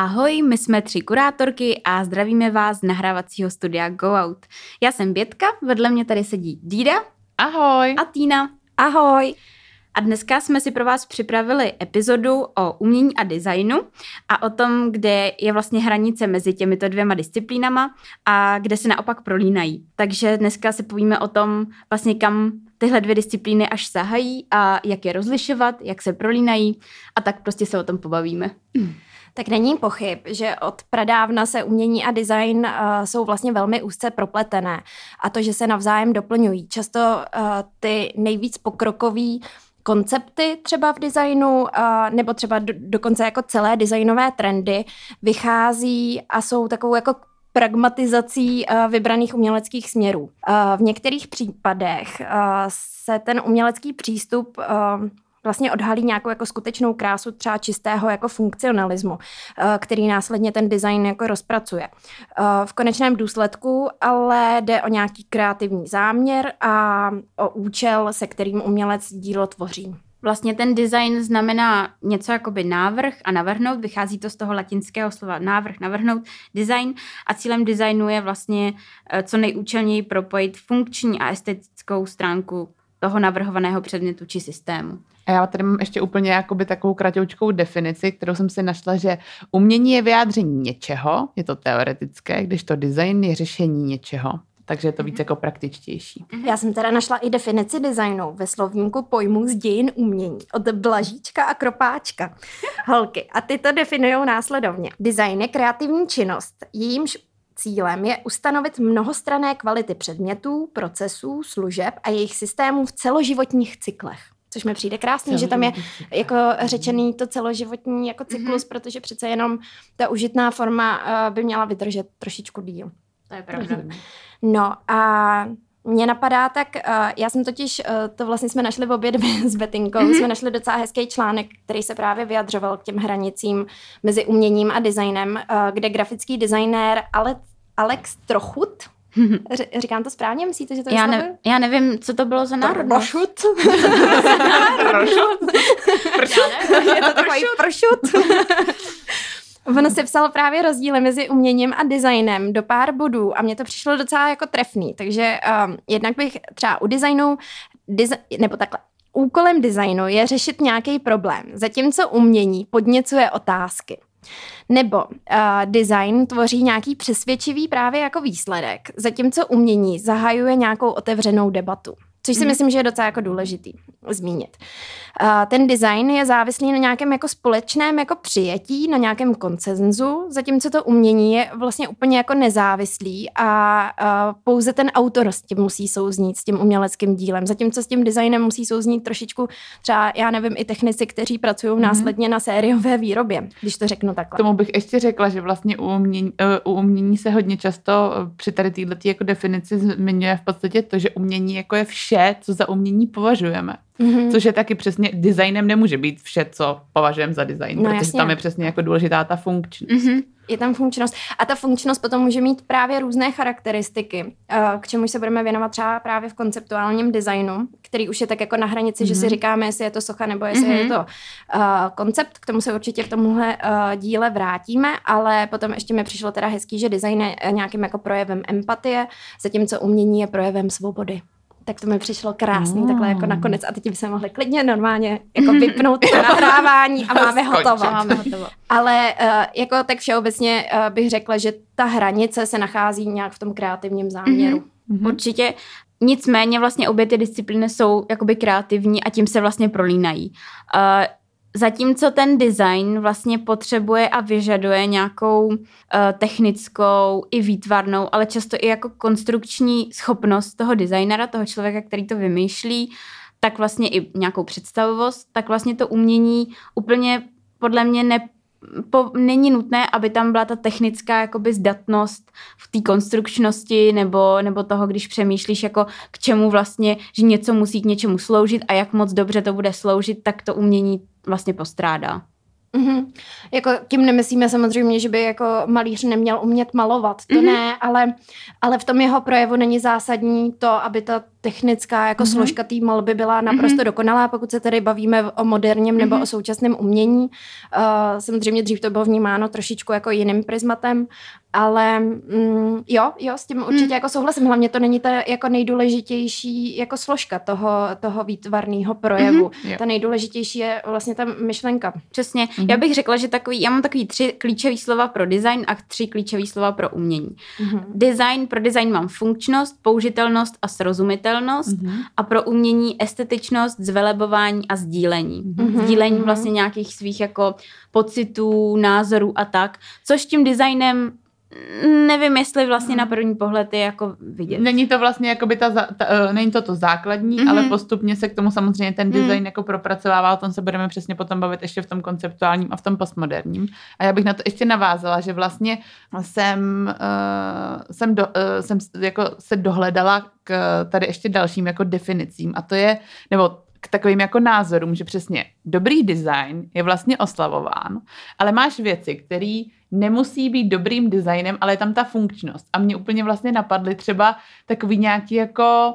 Ahoj, my jsme tři kurátorky a zdravíme vás z nahrávacího studia Go Out. Já jsem Bětka, vedle mě tady sedí Dída. Ahoj. A Týna. Ahoj. A dneska jsme si pro vás připravili epizodu o umění a designu a o tom, kde je vlastně hranice mezi těmito dvěma disciplínama a kde se naopak prolínají. Takže dneska si povíme o tom, vlastně kam tyhle dvě disciplíny až sahají a jak je rozlišovat, jak se prolínají a tak prostě se o tom pobavíme. Tak není pochyb, že od pradávna se umění a design uh, jsou vlastně velmi úzce propletené a to, že se navzájem doplňují. Často uh, ty nejvíc pokrokový koncepty třeba v designu, uh, nebo třeba do, dokonce jako celé designové trendy vychází a jsou takovou jako pragmatizací vybraných uměleckých směrů. V některých případech se ten umělecký přístup vlastně odhalí nějakou jako skutečnou krásu třeba čistého jako funkcionalismu, eh, který následně ten design jako rozpracuje. Eh, v konečném důsledku ale jde o nějaký kreativní záměr a o účel, se kterým umělec dílo tvoří. Vlastně ten design znamená něco jako by návrh a navrhnout, vychází to z toho latinského slova návrh, navrhnout, design a cílem designu je vlastně eh, co nejúčelněji propojit funkční a estetickou stránku toho navrhovaného předmětu či systému. A já tady mám ještě úplně jakoby takovou kratoučkou definici, kterou jsem si našla, že umění je vyjádření něčeho, je to teoretické, když to design je řešení něčeho. Takže je to víc mhm. jako praktičtější. Mhm. Já jsem teda našla i definici designu ve slovníku pojmů z dějin umění od Blažíčka a Kropáčka. Holky, a ty to definují následovně. Design je kreativní činnost, jejímž cílem je ustanovit mnohostrané kvality předmětů, procesů, služeb a jejich systémů v celoživotních cyklech. Což mi přijde krásný, že tam je jako řečený to celoživotní jako cyklus, mm-hmm. protože přece jenom ta užitná forma uh, by měla vydržet trošičku díl. To je pravda. No a mně napadá tak, uh, já jsem totiž, uh, to vlastně jsme našli v obě dvě s Betinkou, mm-hmm. jsme našli docela hezký článek, který se právě vyjadřoval k těm hranicím mezi uměním a designem, uh, kde grafický designér Alex, Alex Trochut, Říkám to správně? Myslíte, že to já, ne, já nevím, co to bylo za národ. Prošut. Pršut. Je to takový pršut. Ono se psal právě rozdíly mezi uměním a designem do pár bodů a mně to přišlo docela jako trefný. Takže um, jednak bych třeba u designu, desi- nebo takhle, úkolem designu je řešit nějaký problém, zatímco umění podněcuje otázky. Nebo uh, design tvoří nějaký přesvědčivý právě jako výsledek, zatímco umění zahajuje nějakou otevřenou debatu. Což si mm. myslím, že je docela jako důležitý zmínit. Uh, ten design je závislý na nějakém jako společném jako přijetí, na nějakém koncenzu, zatímco to umění je vlastně úplně jako nezávislý a uh, pouze ten autor s tím musí souznít, s tím uměleckým dílem. Zatímco s tím designem musí souznít trošičku třeba, já nevím, i technici, kteří pracují mm. následně na sériové výrobě, když to řeknu takhle. Tomu bych ještě řekla, že vlastně u umění, uh, u umění se hodně často při tady této jako definici zmiňuje v podstatě to, že umění jako je vše, co za umění považujeme. Mm-hmm. Což je taky přesně, designem nemůže být vše, co považujeme za design, no, protože jasně. tam je přesně jako důležitá ta funkčnost. Mm-hmm. Je tam funkčnost. A ta funkčnost potom může mít právě různé charakteristiky, eh, k čemu se budeme věnovat třeba právě v konceptuálním designu, který už je tak jako na hranici, mm-hmm. že si mhm. říkáme, jestli je to socha nebo jestli mm-hmm. je to uh, koncept. K tomu se určitě v tomhle uh, díle vrátíme, ale potom ještě mi přišlo teda hezký, že design je nějakým jako projevem empatie, zatímco umění je projevem svobody tak to mi přišlo krásný, mm. takhle jako nakonec a teď by se mohli klidně normálně jako vypnout to nahrávání a máme hotovo. máme hotovo. Ale uh, jako tak všeobecně uh, bych řekla, že ta hranice se nachází nějak v tom kreativním záměru. Mm-hmm. Určitě Nicméně vlastně obě ty disciplíny jsou jakoby kreativní a tím se vlastně prolínají. Uh, Zatímco ten design vlastně potřebuje a vyžaduje nějakou uh, technickou i výtvarnou, ale často i jako konstrukční schopnost toho designera, toho člověka, který to vymýšlí, tak vlastně i nějakou představovost, tak vlastně to umění úplně podle mě ne, po, není nutné, aby tam byla ta technická jakoby zdatnost v té konstrukčnosti nebo, nebo toho, když přemýšlíš jako k čemu vlastně, že něco musí k něčemu sloužit a jak moc dobře to bude sloužit, tak to umění vlastně postrádá. Mm-hmm. Jako tím nemyslíme samozřejmě, že by jako malíř neměl umět malovat, to mm-hmm. ne, ale, ale v tom jeho projevu není zásadní to, aby ta technická jako mm-hmm. složka té malby byla naprosto mm-hmm. dokonalá, pokud se tady bavíme o moderním nebo mm-hmm. o současném umění. Uh, samozřejmě dřív to bylo vnímáno trošičku jako jiným prismatem, ale mm, jo, jo, s tím určitě mm. jako souhlasím. Hlavně to není ta jako nejdůležitější jako složka toho, toho výtvarného projevu. Mm-hmm. Ta nejdůležitější je vlastně ta myšlenka. Přesně. Mm-hmm. Já bych řekla, že takový, já mám takový tři klíčové slova pro design a tři klíčové slova pro umění. Mm-hmm. Design, pro design mám funkčnost, použitelnost a srozumitelnost mm-hmm. a pro umění estetičnost, zvelebování a sdílení. Mm-hmm. Sdílení mm-hmm. vlastně nějakých svých jako pocitů, názorů a tak, což tím designem nevím, jestli vlastně na první pohled je jako vidět. Není to vlastně jako by ta, ta uh, není to to základní, mm-hmm. ale postupně se k tomu samozřejmě ten design mm. jako propracovává, o tom se budeme přesně potom bavit ještě v tom konceptuálním a v tom postmoderním. A já bych na to ještě navázala, že vlastně jsem, uh, jsem, do, uh, jsem jako se dohledala k tady ještě dalším jako definicím a to je, nebo k takovým jako názorům, že přesně dobrý design je vlastně oslavován, ale máš věci, které nemusí být dobrým designem, ale je tam ta funkčnost. A mě úplně vlastně napadly třeba takový nějaký jako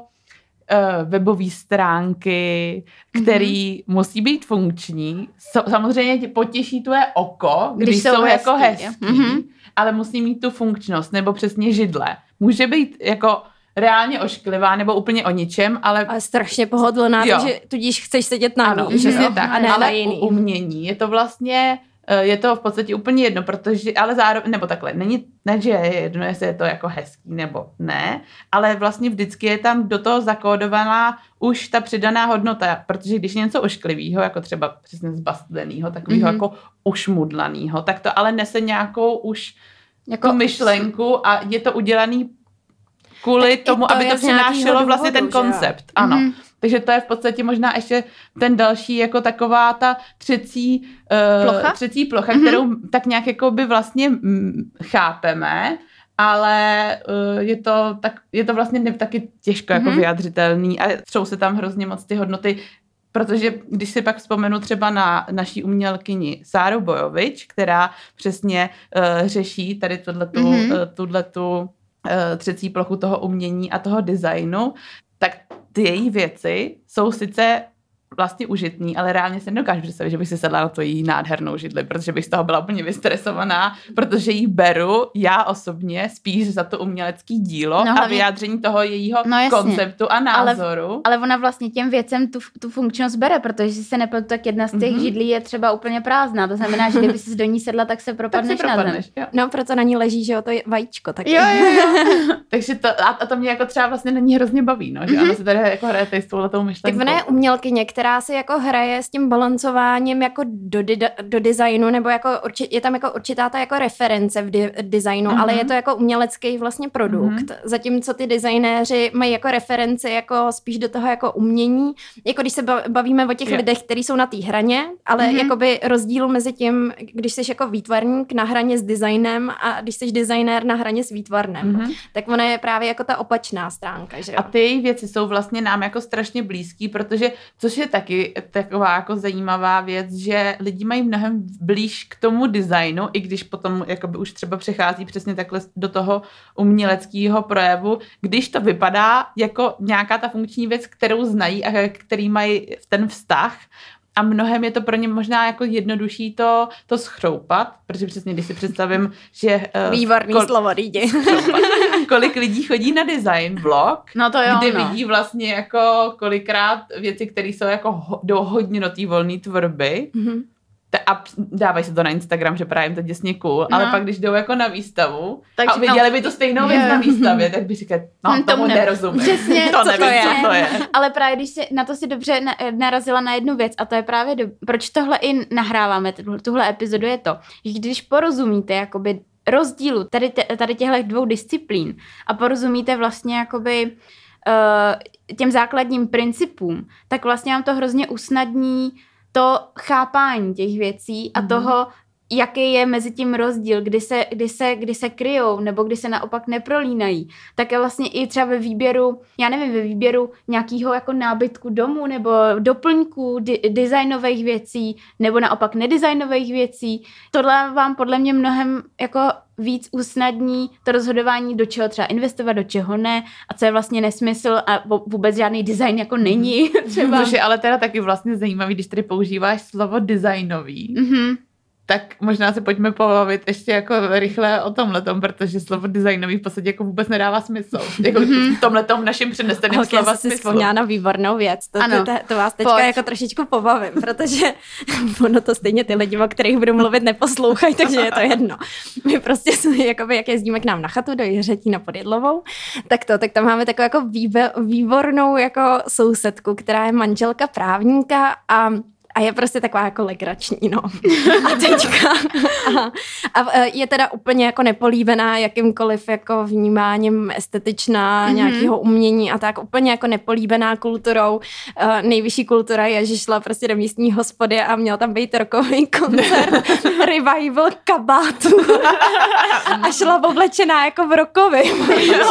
uh, webové stránky, který mm-hmm. musí být funkční. So, samozřejmě tě potěší tvoje oko, když, když jsou, jsou hezký, jako hezký, mm-hmm. ale musí mít tu funkčnost, nebo přesně židle. Může být jako reálně ošklivá nebo úplně o ničem, ale... A strašně pohodlná, jo. takže tudíž chceš sedět na ano, přesně tak. A ne ale jiný. u umění je to vlastně eh, je to v podstatě úplně jedno, protože, ale zároveň, nebo takhle, není, ne, že je jedno, jestli je to jako hezký nebo ne, ale vlastně vždycky je tam do toho zakódovaná už ta přidaná hodnota, protože když je něco ošklivého, jako třeba přesně zbastleného, takového mm-hmm. jako ušmudlaného, tak to ale nese nějakou už jako myšlenku a je to udělaný kvůli tak tomu, to aby to přinášelo vlastně ten koncept. Ano. Mm-hmm. Takže to je v podstatě možná ještě ten další, jako taková ta třecí uh, plocha, třecí plocha mm-hmm. kterou tak nějak jako by vlastně mm, chápeme, ale uh, je, to tak, je to vlastně ne, taky těžko mm-hmm. jako mhm. vyjadřitelný a třou se tam hrozně moc ty hodnoty, protože když si pak vzpomenu třeba na naší umělkyni Sáru Bojovič, která přesně uh, řeší tady tohletu, mm-hmm. uh, tuhletu Eh, třecí plochu toho umění a toho designu, ty její věci jsou sice vlastně užitný, ale reálně se nedokážu představit, že bych si sedla na to její nádhernou židli, protože bych z toho byla úplně vystresovaná, protože jí beru já osobně spíš za to umělecký dílo no, a vyjádření toho jejího no, konceptu a názoru. Ale, ale ona vlastně těm věcem tu, tu funkčnost bere, protože si se nepletu, tak jedna z těch mm-hmm. židlí je třeba úplně prázdná. To znamená, že kdyby si do ní sedla, tak se propadneš, tak propadneš na zem. No, proto na ní leží, že jo, to je vajíčko. Tak jo, jo, jo. Takže to, a, a, to mě jako třeba vlastně není hrozně baví, no, že mm-hmm. ona se tady jako hraje s touhletou myšlenkou. Tak ona je umělkyně, která si jako hraje s tím balancováním jako do, di- do designu, nebo jako urči- je tam jako určitá ta jako reference v di- designu, uh-huh. ale je to jako umělecký vlastně produkt. Uh-huh. Zatímco ty designéři mají jako reference jako spíš do toho jako umění, jako když se bavíme o těch yeah. lidech, kteří jsou na té hraně, ale uh-huh. jakoby rozdíl mezi tím, když jsi jako výtvarník na hraně s designem a když jsi designér na hraně s výtvarnem, uh-huh. tak ona je právě jako ta opačná stránka. Že jo? A ty věci jsou vlastně nám jako strašně blízký, protože, což je taky taková jako zajímavá věc, že lidi mají mnohem blíž k tomu designu, i když potom jakoby už třeba přechází přesně takhle do toho uměleckého projevu, když to vypadá jako nějaká ta funkční věc, kterou znají a který mají ten vztah, a mnohem je to pro ně možná jako jednodušší to, to schroupat, protože přesně když si představím, že... Uh, Výborný kol- slovo, lidi. kolik lidí chodí na design blog, no to jo, kde no. vidí vlastně jako kolikrát věci, které jsou jako ho, do hodně do té volné tvorby, mm-hmm a dávají se to na Instagram, že právě jim to děsně cool, no. ale pak když jdou jako na výstavu Takže, a viděli no, by to stejnou věc na výstavě, tak by říkali, no hm, tomu, tomu nerozumím. Přesně, to co nevím, to je. co to je. Ale právě když si na to si dobře narazila na jednu věc a to je právě, do, proč tohle i nahráváme, tuhle epizodu je to, že když porozumíte jakoby rozdílu tady, tady těchto dvou disciplín a porozumíte vlastně jakoby uh, těm základním principům, tak vlastně vám to hrozně usnadní to chápání těch věcí a mm-hmm. toho, jaký je mezi tím rozdíl, kdy se, kdy, se, kdy se kryjou nebo kdy se naopak neprolínají. Tak je vlastně i třeba ve výběru, já nevím, ve výběru nějakého jako nábytku domu nebo doplňků, di- designových věcí nebo naopak nedesignových věcí. Tohle vám podle mě mnohem jako víc usnadní to rozhodování, do čeho třeba investovat, do čeho ne a co je vlastně nesmysl a vůbec žádný design jako není. Třeba. Což je ale teda taky vlastně zajímavý, když tady používáš slovo designový. Mm-hmm tak možná se pojďme pobavit ještě jako rychle o tomhle, protože slovo designový v podstatě jako vůbec nedává smysl. Jako mm-hmm. v tomhle našem přeneseném okay, slova smyslu. si vzpomněla na výbornou věc. To, ano, to, to, to vás teďka pojď. jako trošičku pobavím, protože ono to stejně ty lidi, o kterých budu mluvit, neposlouchají, takže je to jedno. My prostě jsme, jakoby, jak jezdíme k nám na chatu do Jiřetí na Podjedlovou, tak to, tak tam máme takovou jako výbornou jako sousedku, která je manželka právníka a a je prostě taková jako legrační, no. A teďka, a, a e, je teda úplně jako nepolíbená jakýmkoliv jako vnímáním estetičná, mm-hmm. nějakého umění a tak, úplně jako nepolíbená kulturou. Uh, nejvyšší kultura je, že šla prostě do místní hospody a měl tam být rokový koncert, revival kabátu a šla oblečená jako v rokovi,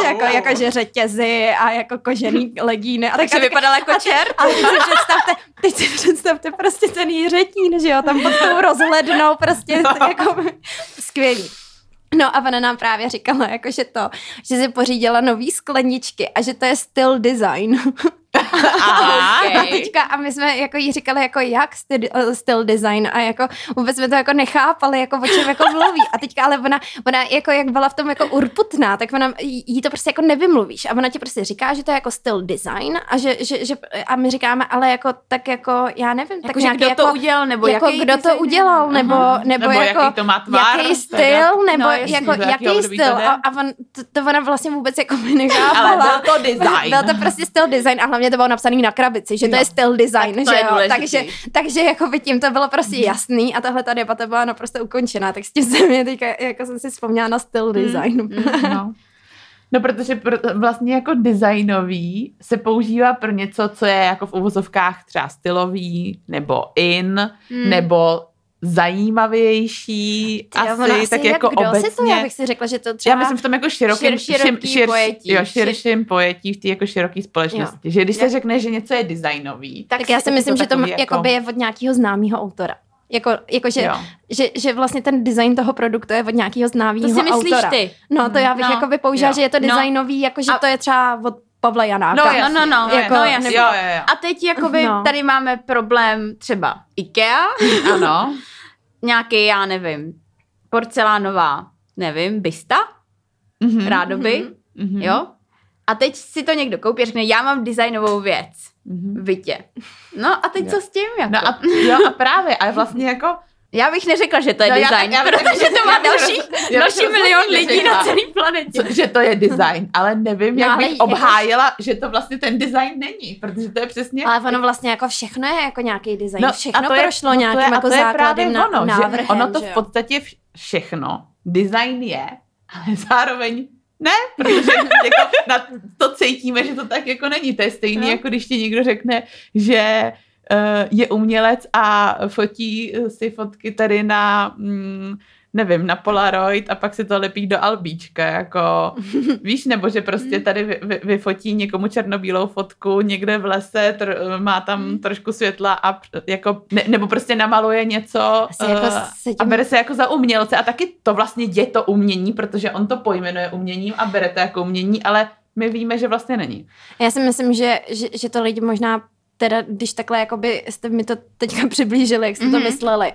jako, jako že řetězy a jako kožený legíny. A Takže vypadala jako čert. A, a teď si představte, teď si představte prostě prostě ten Jiřetín, že jo, tam pod tou rozhlednou, prostě no. jako skvělý. No a ona nám právě říkala, jako, že to, že si pořídila nový skleničky a že to je styl design. Aha, okay. a, teďka, a my jsme jako jí říkali, jako jak styl, eh, styl design a jako vůbec jsme to jako nechápali, jako o čem jako mluví. A teďka ale ona, ona jako jak byla v tom jako urputná, tak ona jí to prostě jako nevymluvíš. A ona ti prostě říká, že to je jako styl design a že, že, že a my říkáme, ale jako tak jako, já nevím, tak jako, nějaký, kdo jako, to udělal, nebo jako jaký kdo to udělal, nebo, nebo, nebo jako, jaký to má tvar, jaký styl, nebo no, jako, jaký styl. A, a on, to, to ona vlastně vůbec jako nechápala. Ale byl to design. Byl to prostě styl design a hlavně to bylo napsaný na krabici, že to no. je styl design, tak že jo? Takže, takže jako by tím to bylo prostě mhm. jasný a tahle ta debata byla naprosto ukončená, tak s tím jsem je teďka, jako jsem si vzpomněla na styl mhm. design. Mm, no. No, protože pro, vlastně jako designový se používá pro něco, co je jako v uvozovkách třeba stylový, nebo in, mm. nebo zajímavější, Ty, asi, asi, tak jako kdo obecně. Si to, já bych si řekla, že to třeba... Já myslím v tom jako širokým, šir, široký šir, pojetí. Jo, širším šir... pojetí v té jako široké společnosti. Jo. Že když se řekne, že něco je designový, tak, tak já si myslím, to že to jako... je od nějakého známého autora. Jako, jako že, že, že, vlastně ten design toho produktu je od nějakého známého autora. To si myslíš autora. ty? No, to já bych no, jako by použila, jo. že je to no. designový, no. jako že a... to je třeba od Pavla Janáka. No, jasný, no, no, no, jako, no jasný. Jo, jo, jo. A teď jakoby no. tady máme problém třeba IKEA. Ano. Nějaký, já nevím, porcelánová, nevím, bysta, mm-hmm, rádoby, mm-hmm. jo? A teď si to někdo koupí a řekne, já mám designovou věc v bytě. No a teď jo. co s tím? Jako? No a, jo, a právě, a vlastně jako já bych neřekla, že to je no, design, já, já, protože to má další, já další milion lidí na celé planetě. Že to je design, ale nevím, no, jak bych jako... obhájila, že to vlastně ten design není, protože to je přesně... Ale ono vlastně jako všechno je jako nějaký design, no, všechno to je, prošlo no, nějakým jako základem na, ono, návrhem. Že ono to v podstatě všechno, design je, ale zároveň ne, protože jako na to cítíme, že to tak jako není. To je stejný, no. jako když ti někdo řekne, že je umělec a fotí si fotky tady na, mm, nevím, na Polaroid a pak si to lepí do albíčka, jako víš, nebo že prostě tady vy, vy, vyfotí někomu černobílou fotku někde v lese, tr, má tam hmm. trošku světla a jako, ne, nebo prostě namaluje něco jako uh, tím... a bere se jako za umělce a taky to vlastně je to umění, protože on to pojmenuje uměním a bere to jako umění, ale my víme, že vlastně není. Já si myslím, že, že, že to lidi možná teda, když takhle jakoby jste mi to teďka přiblížili, jak jste mm-hmm. to mhm. mysleli,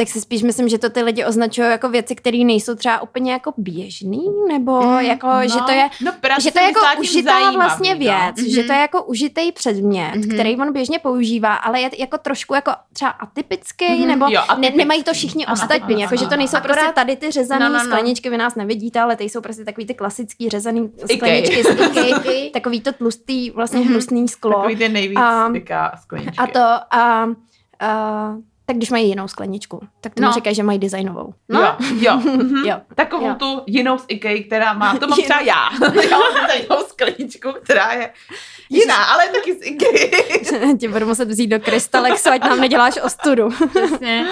tak si spíš myslím, že to ty lidi označují jako věci, které nejsou třeba úplně jako běžný, nebo mm, jako, no, že to je, no, že to je jako užitá vlastně no. věc, mm-hmm. že to je jako užitý předmět, mm-hmm. který on běžně používá, ale je jako trošku jako třeba atypický, mm-hmm. nebo jo, atypický. Ne, nemají to všichni ano, ostatní, ano, jako ano, že to nejsou akorát, prostě tady ty řezané no, no, no. skleničky, vy nás nevidíte, ale ty jsou prostě takový ty klasický řezaný skleničky takový to tlustý, vlastně mm-hmm. hnusný sklo. Takový ten nejvíc a. A to a, a tak když mají jinou skleničku, tak to no. říkají, že mají designovou. No. Jo, jo. Mm-hmm. jo. Takovou jo. tu jinou z IKEA, která má, to mám třeba já. já mám designovou skleničku, která je jiná, ale taky z IKEA. Tě budu muset vzít do krystalexu, ať nám neděláš ostudu. Přesně.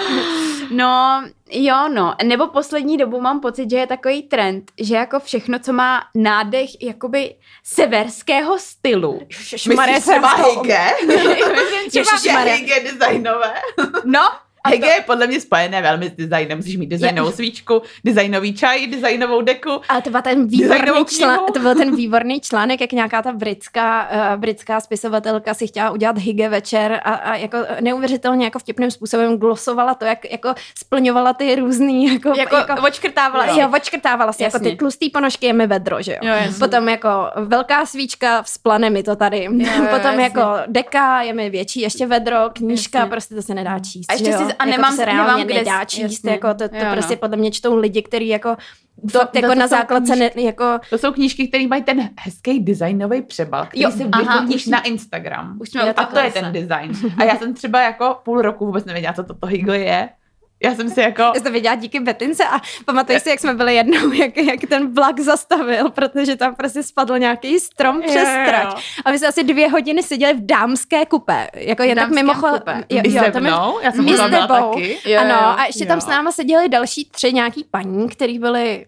No, Jo, no. Nebo poslední dobu mám pocit, že je takový trend, že jako všechno, co má nádech jakoby severského stylu. Myslíš třeba hygge? Ježišmarja. hygge designové? No, a Hygge je podle mě spojené velmi s designem. Musíš mít designovou svíčku, designový čaj, designovou deku. Ale to byl ten výborný, člán, to byl ten výborný článek, jak nějaká ta britská, uh, britská spisovatelka si chtěla udělat hygge večer a, a jako neuvěřitelně jako vtipným způsobem glosovala to, jak jako splňovala ty různý jako, jako, jako očkrtávala Jo, si. jo očkrtávala si, jako ty tlustý ponožky je mi vedro, že jo. Jo. Potom jako velká svíčka, vzplane mi to tady. jo, Potom jasně. jako deka je mi větší, ještě vedro, knížka, Jasně. prostě to se nedá číst. A ještě si- a jako nemám- to se reálně nemám kde nedá číst, jasně. jako to, to Jo, no. prostě podle mě čtou lidi, kteří jako To- fakt to- jako to na základce ne, jako To jsou knížky, které mají ten hezký designový přebal, který Jo, si už- na Instagram. Už jsme A to je ten design. A já jsem třeba jako půl roku vůbec nevěděla, co toto hygge je. Já jsem si jako... Já jsem to viděla díky Betince a pamatuju si, jak jsme byli jednou, jak, jak ten vlak zastavil, protože tam prostě spadl nějaký strom přes trať. A my jsme asi dvě hodiny seděli v dámské kupé. Jako jen tak mimochodem. Jo, jo, se tam je- já jsem s tebou. taky. Jo, ano, jo, a ještě tam jo. s náma seděli další tři nějaký paní, který byli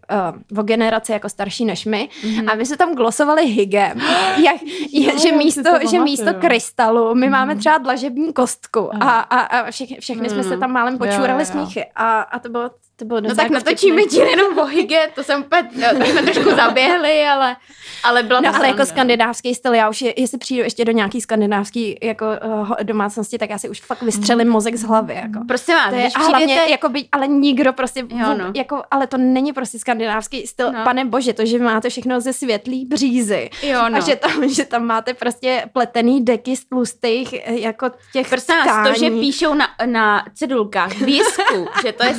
uh, o generaci jako starší než my a my jsme tam glosovali hygge. Jak, je, Mhm. Jo, že místo, to že místo krystalu my máme třeba dlažební kostku a, a, a všechny, všechny jsme se tam málem Jo, jo, jo. Smíchy a, a to bylo, to bylo No tak natočíme díl jenom o hygge, to jsem úplně, no, to jsme trošku zaběhli, ale, ale bylo to No ale jako skandinávský styl, já už, je, jestli přijdu ještě do nějaký skandinávský jako uh, domácnosti, tak já si už fakt vystřelím mozek z hlavy, jako. Prosím vás, To je, a hlavně, přijdete, jako by, ale nikdo prostě, Jo, no. jako, ale to není prostě skandinávský styl, No. pane bože, to, že máte všechno ze světlý břízy jo, no. a že tam, že tam máte prostě pletený deky z tlustých eh, jako těch vás, to, že píšou na, na cedulkách výsku, že to je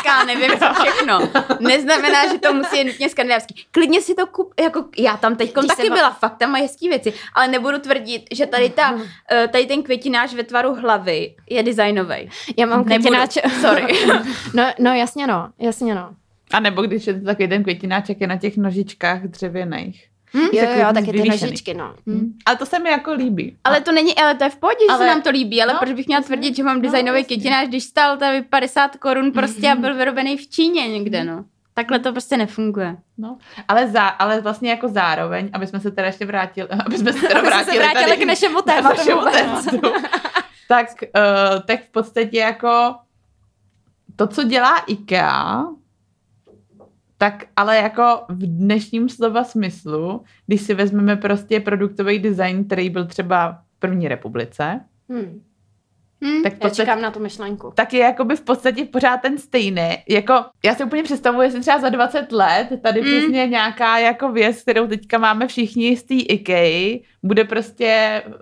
skandinávská, nevím co všechno, neznamená, že to musí být nutně skandinávský. Klidně si to kup, jako já tam teď taky se va- byla, fakt tam mají hezký věci, ale nebudu tvrdit, že tady, ta, eh, tady ten květinář ve tvaru hlavy je designový. Já mám Nebudu, květináč. sorry. no, no jasně no, jasně no. A nebo když je to takový ten květináček je na těch nožičkách dřevěných. Jo, jo, Takový jo, taky ty nožičky, no. Ale to se mi jako líbí. Ale to není, ale to je v pohodě, že Ale- se nám to líbí, ale no, proč bych měla tvrdit, že mám No, designový jasně. květinář, když stál tady 50 korun prostě a byl vyrobený v Číně někde, no. Takhle to prostě nefunguje. No, ale, za, ale vlastně jako zároveň, aby jsme se teda ještě vrátili, aby jsme se teda vrátili, se vrátili tady k našemu tématu. našemu tématu, tak, uh, tak v podstatě jako to, co dělá IKEA, tak ale jako v dnešním slova smyslu, když si vezmeme prostě produktový design, který byl třeba v první republice, Hmm. Hm? tak v Já podstatě čekám na tu myšlenku. tak je jakoby v podstatě pořád ten stejný. Jako, já si úplně představuji, jestli třeba za 20 let tady Mm. přesně nějaká jako věc, kterou teďka máme všichni z té IKEA, bude prostě uh,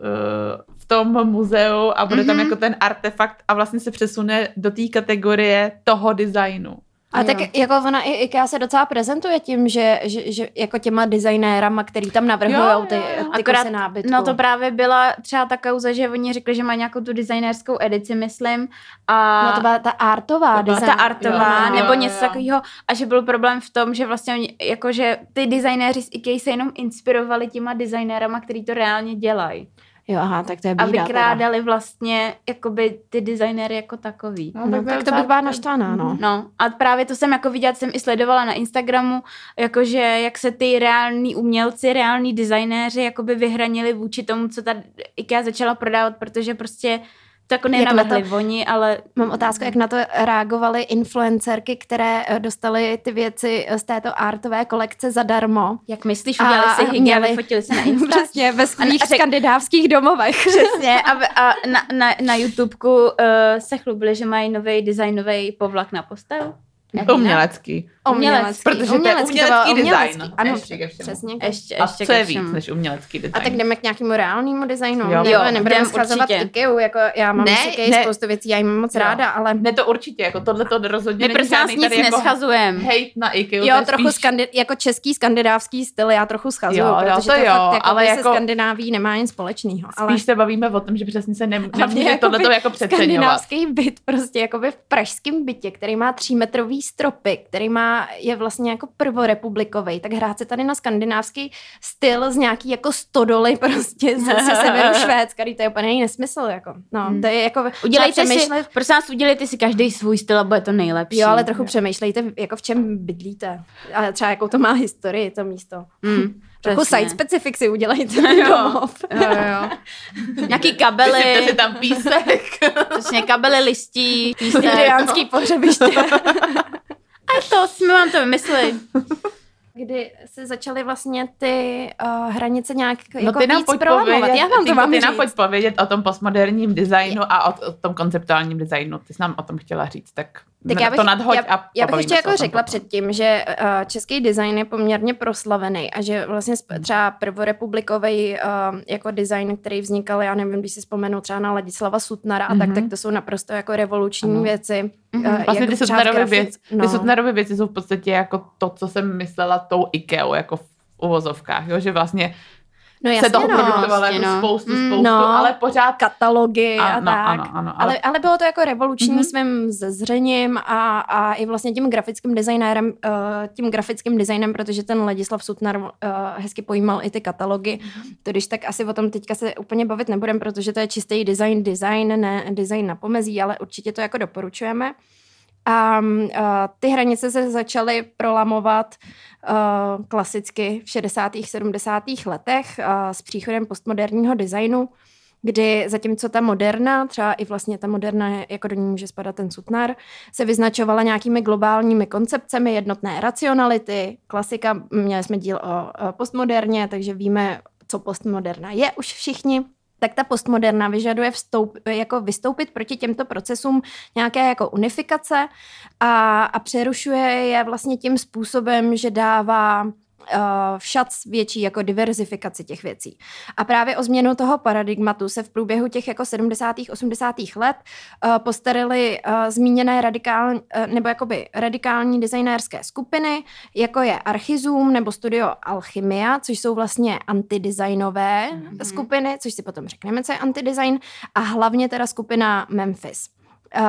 v tom muzeu a bude mm-hmm. tam Mhm. jako ten artefakt a vlastně se přesune do té kategorie toho designu. A Jo. tak jako ona i IKEA se docela prezentuje tím, že, že, že jako těma designérama, který tam navrhují ty, ty Akorát, kusy nábytku. no to právě byla třeba ta kauza, že oni řekli, že má nějakou tu designerskou edici, myslím. A no to byla ta artová To byla design. ta artová, Jo, jo, nebo jo, něco jo. takového. A že byl problém v tom, že vlastně oni, jakože ty designéři z IKEA se jenom inspirovali těma designérama, který to reálně dělají. Jo, aha, tak to je A bída. teda. vykrádali vlastně jakoby ty designéry jako takový. No, tak to bych byla naštvaná, no. No a právě to jsem jako viděla, jsem i sledovala na Instagramu, jakože jak se ty reální umělci, reální designéři jakoby vyhranili vůči tomu, co ta IKEA začala prodávat, protože prostě jako Jak na nenavrhli oni, ale Mám otázku, jak na to reagovaly influencerky, které eh, dostaly ty věci z této artové kolekce zadarmo. jak myslíš, A udělali si hygge a měli- vyfotili se na Insta? Přesně, ve svých A řek- skandinávských domovech. Přesně, a, a na, na, na YouTubeku uh, se chlubili, že mají nový designový povlak na postel. Umělecký. Umělecký. Protože to je umělecký, umělecký design. Ano, Ještě ke všemu. přesně. Ještě, A ještě co je víc než umělecký design? A tak jdeme k nějakému reálnému designu. Jo. Nebo Jo, nebudeme schazovat. IKEA, jako já mám Ne, IKEA ne. spoustu věcí, já ji mám moc Jo. ráda, ale Ne, to určitě, jako tohle to rozhodně My není prostě nás žádný nic tady jako neschazujeme. hate na IKEA. jo, to je trochu spíš- skandi- jako český skandinávský styl já trochu schazuju, Jo, protože to to, je jo, fakt, jako ale se jako- Skandinaví nemá nic společného. Ale Spíš se bavíme o tom, že přesně se nemůže tohle jakoby jako přeceňovat. Skandinávský byt prostě jakoby v pražském bytě, který má třímetrový kamenný stropy, který má, je vlastně jako prvorepublikový, tak hrát se tady na skandinávský styl z nějaký jako stodoly prostě ze, ze severu Švédska, to je úplně nesmysl, jako. No, hmm. to je jako... Udělejte si, prosím vás, udělejte si každý svůj styl a bude to nejlepší. Jo, ale trochu přemýšlejte, jako v čem bydlíte. A třeba jakou to má historii, to místo. Hmm. Trochu site specific si udělejte jo, jo, jo. Nějaký kabely. si tam písek. Přesně, kabely listí, písek. Indiánský pohřebiště. A to jsme vám to vymysleli kdy se začaly vlastně ty uh, hranice nějak no jako ty nám víc prolamovat. Já vám to mám Ty nám pojď povědět o tom postmoderním designu a o, o tom konceptuálním designu. Ty jsi nám o tom chtěla říct, tak, tak já bych, to nadhoď já, a Já bych ještě jako řekla potom. předtím, že uh, český design je poměrně proslavený a že vlastně hmm. třeba prvorepublikový uh, jako design, který vznikal, já nevím, když si vzpomenu třeba na Ladislava Sutnara mm-hmm. a tak, mhm. tak to jsou naprosto jako revoluční ano. věci. Mm-hmm. Vlastně ty Sutnarovy, věc, no. věci jsou v podstatě jako to, co jsem myslela tou IKEA, jako v uvozovkách, jo? že vlastně No jasně, se toho no, produkovalo jako no. spoustu, mm, spoustu, no, ale pořád... Katalogy a, a tak. Ano, ano, ale... Ale, ale bylo to jako revoluční mm-hmm. svým zezřením a, a i vlastně tím grafickým designérem, uh, tím grafickým designem, protože ten Ladislav Sutnar uh, hezky pojímal i ty katalogy. Mm-hmm. To když tak asi o tom teďka se úplně bavit nebudem, protože to je čistý design, design, ne design na pomezí, ale určitě to jako doporučujeme. A uh, ty hranice se začaly prolamovat uh, klasicky v 60. 70. letech uh, s příchodem postmoderního designu, kdy zatímco ta moderna, třeba i vlastně ta moderna, jako do ní může spadat ten sutnar, se vyznačovala nějakými globálními koncepcemi jednotné racionality. Klasika, měli jsme díl o, o postmoderně, takže víme, co postmoderna je už všichni tak ta postmoderna vyžaduje vstoup, jako vystoupit proti těmto procesům nějaké jako unifikace a, a přerušuje je vlastně tím způsobem, že dává uh, všac větší jako diverzifikaci těch věcí. A právě o změnu toho paradigmatu se v průběhu těch jako 70. 80. let uh, postarily uh, zmíněné radikální, nebo jakoby radikální designérské skupiny, jako je Archizum nebo studio Alchymia, což jsou vlastně antidesignové mm-hmm. skupiny, což si potom řekneme, co je antidesign, a hlavně teda skupina Memphis. Uh,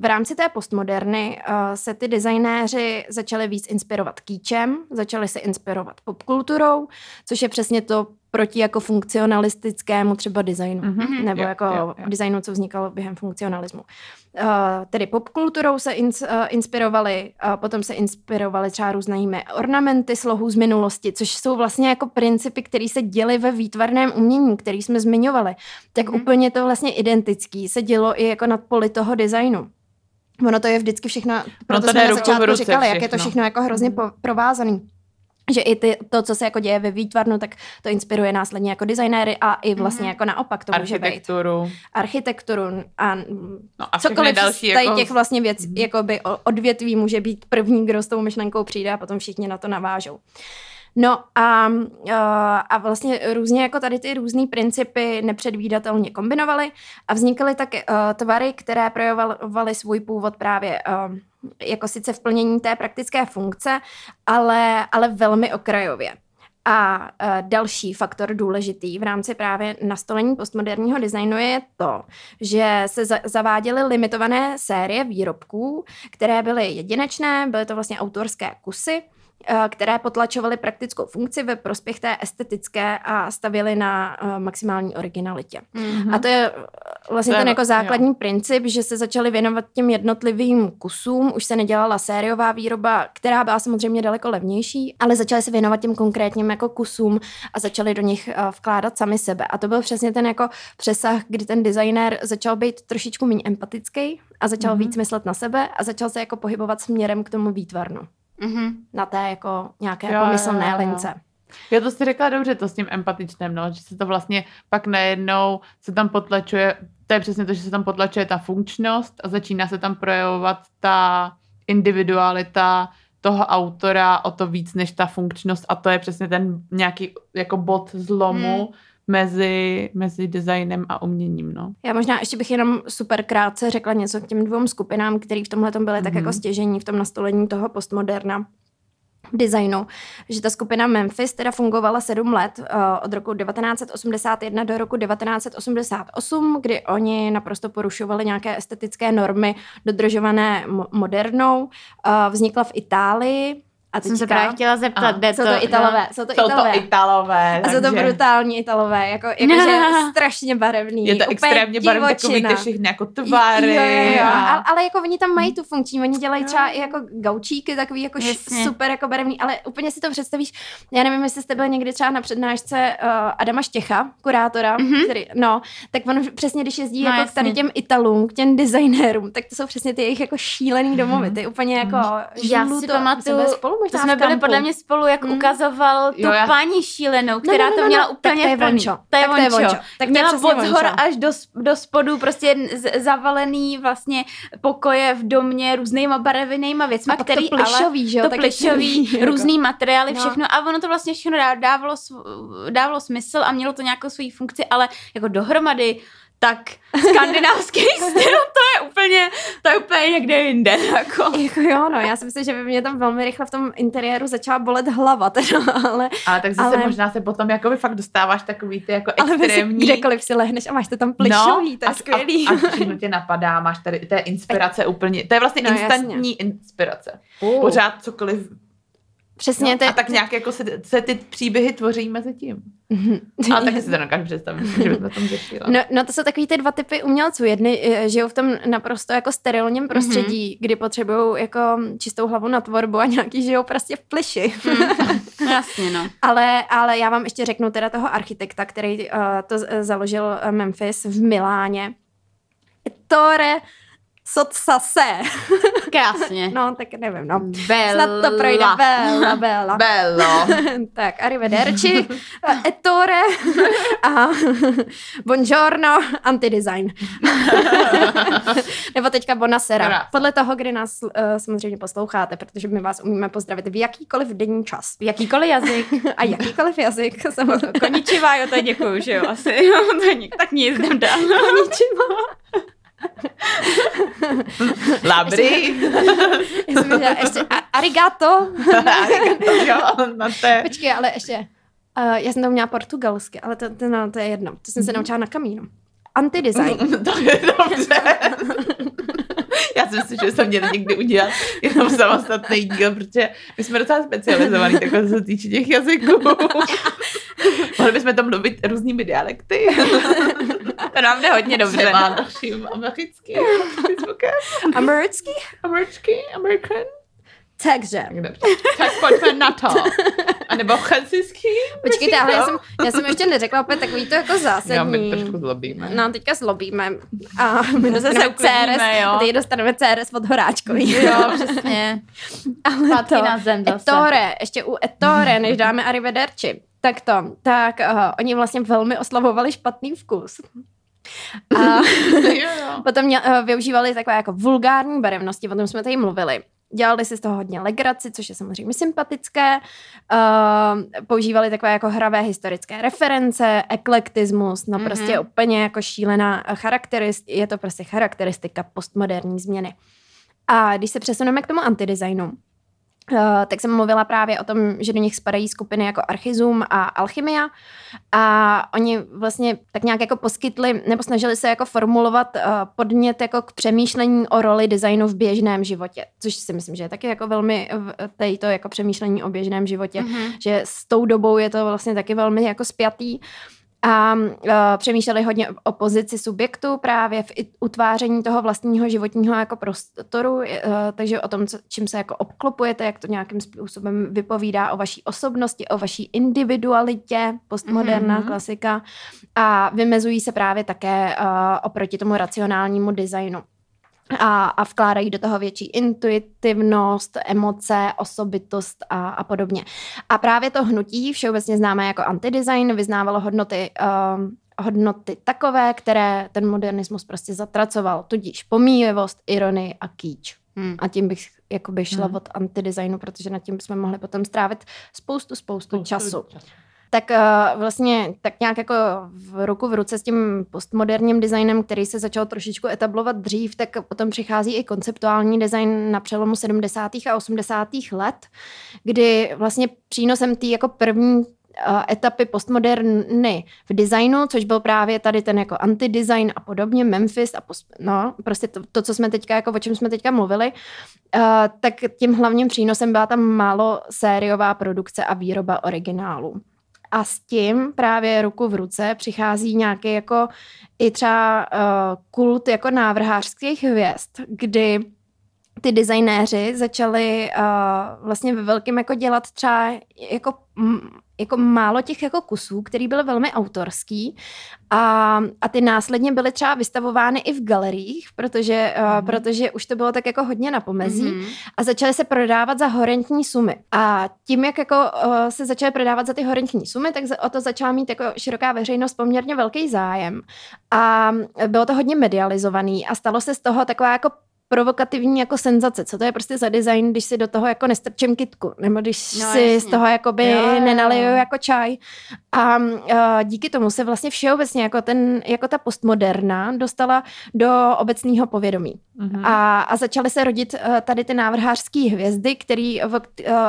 v rámci té postmoderny uh, se ty designéři začali víc inspirovat kýčem, začali se inspirovat popkulturou, což je přesně to proti jako funkcionalistickému třeba designu, mm-hmm, nebo jo, jako jo, jo. designu, co vznikalo během funkcionalismu. Uh, tedy popkulturou se ins, uh, inspirovali, uh, potom se inspirovali třeba různými ornamenty slohů z minulosti, což jsou vlastně jako principy, které se děly ve výtvarném umění, který jsme zmiňovali. Tak mm-hmm. úplně to vlastně identický se dělo i jako nad poli toho designu. Ono to je vždycky všechno, proto no to jsme na začátku říkali, všechno. jak je to všechno jako hrozně po, provázaný že i ty, to, co se jako děje ve výtvarnu, tak to inspiruje následně jako designéry a i vlastně mm-hmm. jako naopak to může být. Architekturu. Architekturu a, no a cokoliv další z jako... těch vlastně věc, mm-hmm. jakoby odvětví může být první, kdo s tou myšlenkou přijde a potom všichni na to navážou. No a, a vlastně různě jako tady ty různé principy nepředvídatelně kombinovaly a vznikaly tak tvary, které projevovaly svůj původ právě jako sice v plnění té praktické funkce, ale, ale velmi okrajově. A další faktor důležitý v rámci právě nastolení postmoderního designu je to, že se zaváděly limitované série výrobků, které byly jedinečné, byly to vlastně autorské kusy, které potlačovaly praktickou funkci ve prospěch té estetické a stavěly na uh, maximální originalitě. Mm-hmm. A to je eh, vlastně to ten jako základní jo. princip, že se začaly věnovat těm jednotlivým kusům, už se nedělala sériová výroba, která byla samozřejmě daleko levnější, ale začaly se věnovat těm konkrétním jako kusům a začaly do nich vkládat sami sebe. A to byl přesně ten jako přesah, kdy ten designér začal být trošičku méně empatický a začal mm-hmm. víc myslet na sebe a začal se jako pohybovat směrem k tomu výtvarnu mm-hmm. na té jako nějaké jo, pomyslné jo, jo, lince. Jo, to jsi řekla dobře, to s tím empatičným, no, že se to vlastně pak najednou se tam potlačuje, to je přesně to, že se tam potlačuje ta funkčnost a začíná se tam projevovat ta individualita toho autora o to víc než ta funkčnost a to je přesně ten nějaký jako bod zlomu, hmm mezi, mezi designem a uměním. No. Já možná ještě bych jenom super krátce řekla něco k těm dvou skupinám, které v tomhle byly mm-hmm. tak jako mhm. stěžení v tom nastolení toho postmoderna. designu, že ta skupina Memphis teda fungovala sedm let uh, od roku 1981 do roku 1988, kdy oni naprosto porušovali nějaké estetické normy dodržované mo- modernou. Uh, vznikla v Itálii, a teďka, jsem se právě chtěla zeptat, kde jsou to, to Italové. No, jsou to jsou Italové. To Italové a jsou to brutální Italové, jako, jakože strašně barevný. Je to extrémně barevný, takový ty všechny jako tvary. Jo, jo, jo. A... Ale, ale jako oni tam mají tu funkční, oni dělají třeba i jako gaučíky, takový jako Jasně. super jako barevný, ale úplně si to představíš, já nevím, jestli jste byl někdy třeba na přednášce uh, Adama Štěcha, kurátora, mm-hmm. který, no, tak on přesně, když jezdí no, jako k tady těm Italům, k těm designérům, tak to jsou přesně ty jejich jako šílený domovy, ty úplně jako Já si pamatuju, to jsme byli podle mě spolu, jak mm. ukazoval tu jo, já... paní šílenou, která no, no, no, to měla no, úplně tak to je vončo. To je tak vončo. Tak měla od zhora až do, do spodu prostě zavalený vlastně pokoje v domě různýma barevnýma věcma, a který to plišový, ale, že jo, to plišový, různý materiály, no. všechno a ono to vlastně všechno dávalo, dávalo smysl a mělo to nějakou svoji funkci, ale jako dohromady tak skandinávský styl, to je úplně, to je úplně někde jinde. Jako. jako jo, no, já si myslím, že by mě tam velmi rychle v tom interiéru začala bolet hlava, teda, ale... Ale tak zase ale, možná se potom jako by fakt dostáváš takový ty jako extrémní... Ale kdekoliv si lehneš a máš to tam plišový, no, to je a, skvělý. A, a všechno tě napadá, máš tady, to je inspirace úplně, to je vlastně no, instantní jasně. inspirace. Uh. Pořád cokoliv Přesně. No, ty, a tak nějak jako se, se ty příběhy tvoří mezi tím. Mm-hmm. Ale taky si to dokážu představit, že bychom tom řešili. No, no to jsou takový ty dva typy umělců. Jedny eh, žijou v tom naprosto jako sterilním prostředí, mm-hmm. kdy potřebují jako čistou hlavu na tvorbu a nějaký žijou prostě v pliši. Mm. Jasně, no. ale, ale já vám ještě řeknu teda toho architekta, který uh, to založil uh, Memphis v Miláně. Ettore Sotsase. Krásně. no, tak nevím, no. Bella. Snad to projde. Bella, Bella. Bello. tak, arrivederci, ettore a buongiorno, antidesign. Nebo teďka bonasera. Podle toho, kdy nás uh, samozřejmě posloucháte, protože my vás umíme pozdravit v jakýkoliv denní čas. V jakýkoliv jazyk. a jakýkoliv jazyk. Samozřejmě. Koničiva, jo, to děkuju, že jo, asi. tak nic jdem dál. Koničiva. Labry. Ještě, ještě arigato. arigato, jo, na té. Počkej, ale ještě. Uh, já jsem to měla portugalsky, ale to, to, no, to je jedno. To jsem se mhm. naučila na kamínu. Antidesign. to je dobře. Já si myslím, že jsem měla někdy udělat jenom samostatný díl, protože my jsme docela specializovaní, takhle se týče těch jazyků. Mohli bychom tam mluvit různými dialekty. To nám jde hodně dobře. Třeba naším americkým Americký? Americký? American? Takže. Tak pojďme na to. A nebo francouzský? Počkejte, ale já jsem, já jsem ještě neřekla opět takový to jako zásadní. Jo, my trošku zlobíme. No, teďka zlobíme. A my dostaneme CRS, jo. teď dostaneme CRS od Horáčkový. Jo, přesně. Ale to, na zem zase. Etore, ještě u Etore, než dáme Arrivederci, tak to, tak uh, oni vlastně velmi oslavovali špatný vkus. A potom mě, uh, využívali takové jako vulgární barevnosti, o tom jsme tady mluvili. Dělali si z toho hodně legraci, což je samozřejmě sympatické. Uh, používali takové jako hravé historické reference, eklektismus, no mm-hmm. prostě úplně jako šílená charakterist, je to prostě charakteristika postmoderní změny. A když se přesuneme k tomu antidesignu, tak jsem mluvila právě o tom, že do nich spadají skupiny jako Archizum a Alchymia a oni vlastně tak nějak jako poskytli nebo snažili se jako formulovat uh, podnět jako k přemýšlení o roli designu v běžném životě, což si myslím, že je taky jako velmi tady to jako přemýšlení o běžném životě, mm-hmm. že s tou dobou je to vlastně taky velmi jako spjatý. Uh, a uh, přemýšleli hodně o pozici subjektu právě v utváření toho vlastního životního jako prostoru, uh, takže o tom, co, čím se jako obklopujete, jak to nějakým způsobem vypovídá o vaší osobnosti, o vaší individualitě, postmoderná mm-hmm. klasika a vymezují se právě také uh, oproti tomu racionálnímu designu a, a vkládají do toho větší intuitivnost, emoce, osobitost a, a podobně. A právě to hnutí, všeobecně známé jako antidesign, vyznávalo hodnoty, uh, hodnoty takové, které ten modernismus prostě zatracoval, tudíž pomíjivost, ironii a kýč. Hmm. A tím bych jakoby šla hmm. od antidesignu, protože nad tím jsme mohli potom strávit spoustu, spoustu, spoustu času. času. Tak uh, vlastně tak nějak jako v ruku v ruce s tím postmoderním designem, který se začal trošičku etablovat dřív, tak potom přichází i konceptuální design na přelomu 70. a 80. let, kdy vlastně přínosem té jako první etapy postmoderny v designu, což byl právě tady ten jako anti-design a podobně, Memphis a post, no, prostě to, to, co jsme teďka, jako o čem jsme teďka mluvili, uh, tak tím hlavním přínosem byla tam málo sériová produkce a výroba originálu. A s tím právě ruku v ruce přichází nějaký jako i třeba uh, kult jako návrhářských hvězd, kdy ty designéři začali uh, vlastně ve velkém jako dělat třeba jako jako málo těch jako kusů, který byly velmi autorský a, a ty následně byly třeba vystavovány i v galeriích, protože, mm. uh, protože už to bylo tak jako hodně na pomezí mm. a začaly se prodávat za horentní sumy. A tím, jak jako uh, se začaly prodávat za ty horentní sumy, tak o to začala mít jako široká veřejnost poměrně velký zájem. A bylo to hodně medializovaný a stalo se z toho taková jako provokativní jako senzace. Co to je prostě za design, když si do toho jako nestrčím kitku, nebo když no, si jasně. z toho jakoby jo, nenaliju jako čaj. A uh, díky tomu se vlastně všeobecně jako, ten, jako ta postmoderna dostala do obecného povědomí. Mm-hmm. A, a začaly se rodit uh, tady ty návrhářské hvězdy, který, o, uh,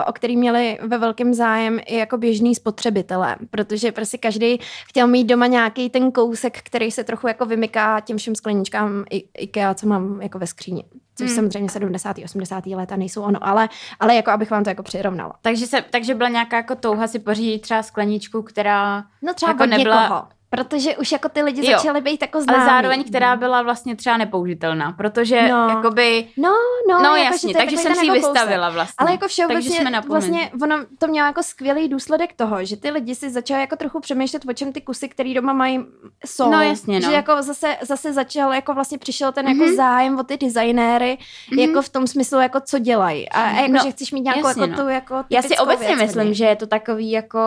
o který měli ve velkém zájem i jako běžný spotřebitelé, protože prostě každý chtěl mít doma nějaký ten kousek, který se trochu jako vymyká těm všem skleničkám IKEA, co mám jako ve skříni což hmm. samozřejmě 70. 80. léta nejsou ono, ale, ale jako abych vám to jako přirovnala. Takže, se, takže byla nějaká jako touha si pořídit třeba skleničku, která no třeba jako nebyla... Někoho. Protože už jako ty lidi jo, začaly být jako známí. Ale zároveň, která byla vlastně třeba nepoužitelná, protože no. jakoby... No, no, no jako, jasně, takže jsem si ji jako vystavila vlastně. Ale jako všeobecně vlastně ono to mělo jako skvělý důsledek toho, že ty lidi si začali jako trochu přemýšlet, o čem ty kusy, který doma mají, jsou. No jasně, no. Že jako zase, zase začal, jako vlastně přišel ten mm-hmm. jako mhm. zájem o ty designéry, mm-hmm. jako v tom smyslu, jako co dělají. A, a jako, no, že chceš mít nějakou jasně, jako no. tu jako Já si obecně věc, myslím, že je to takový jako,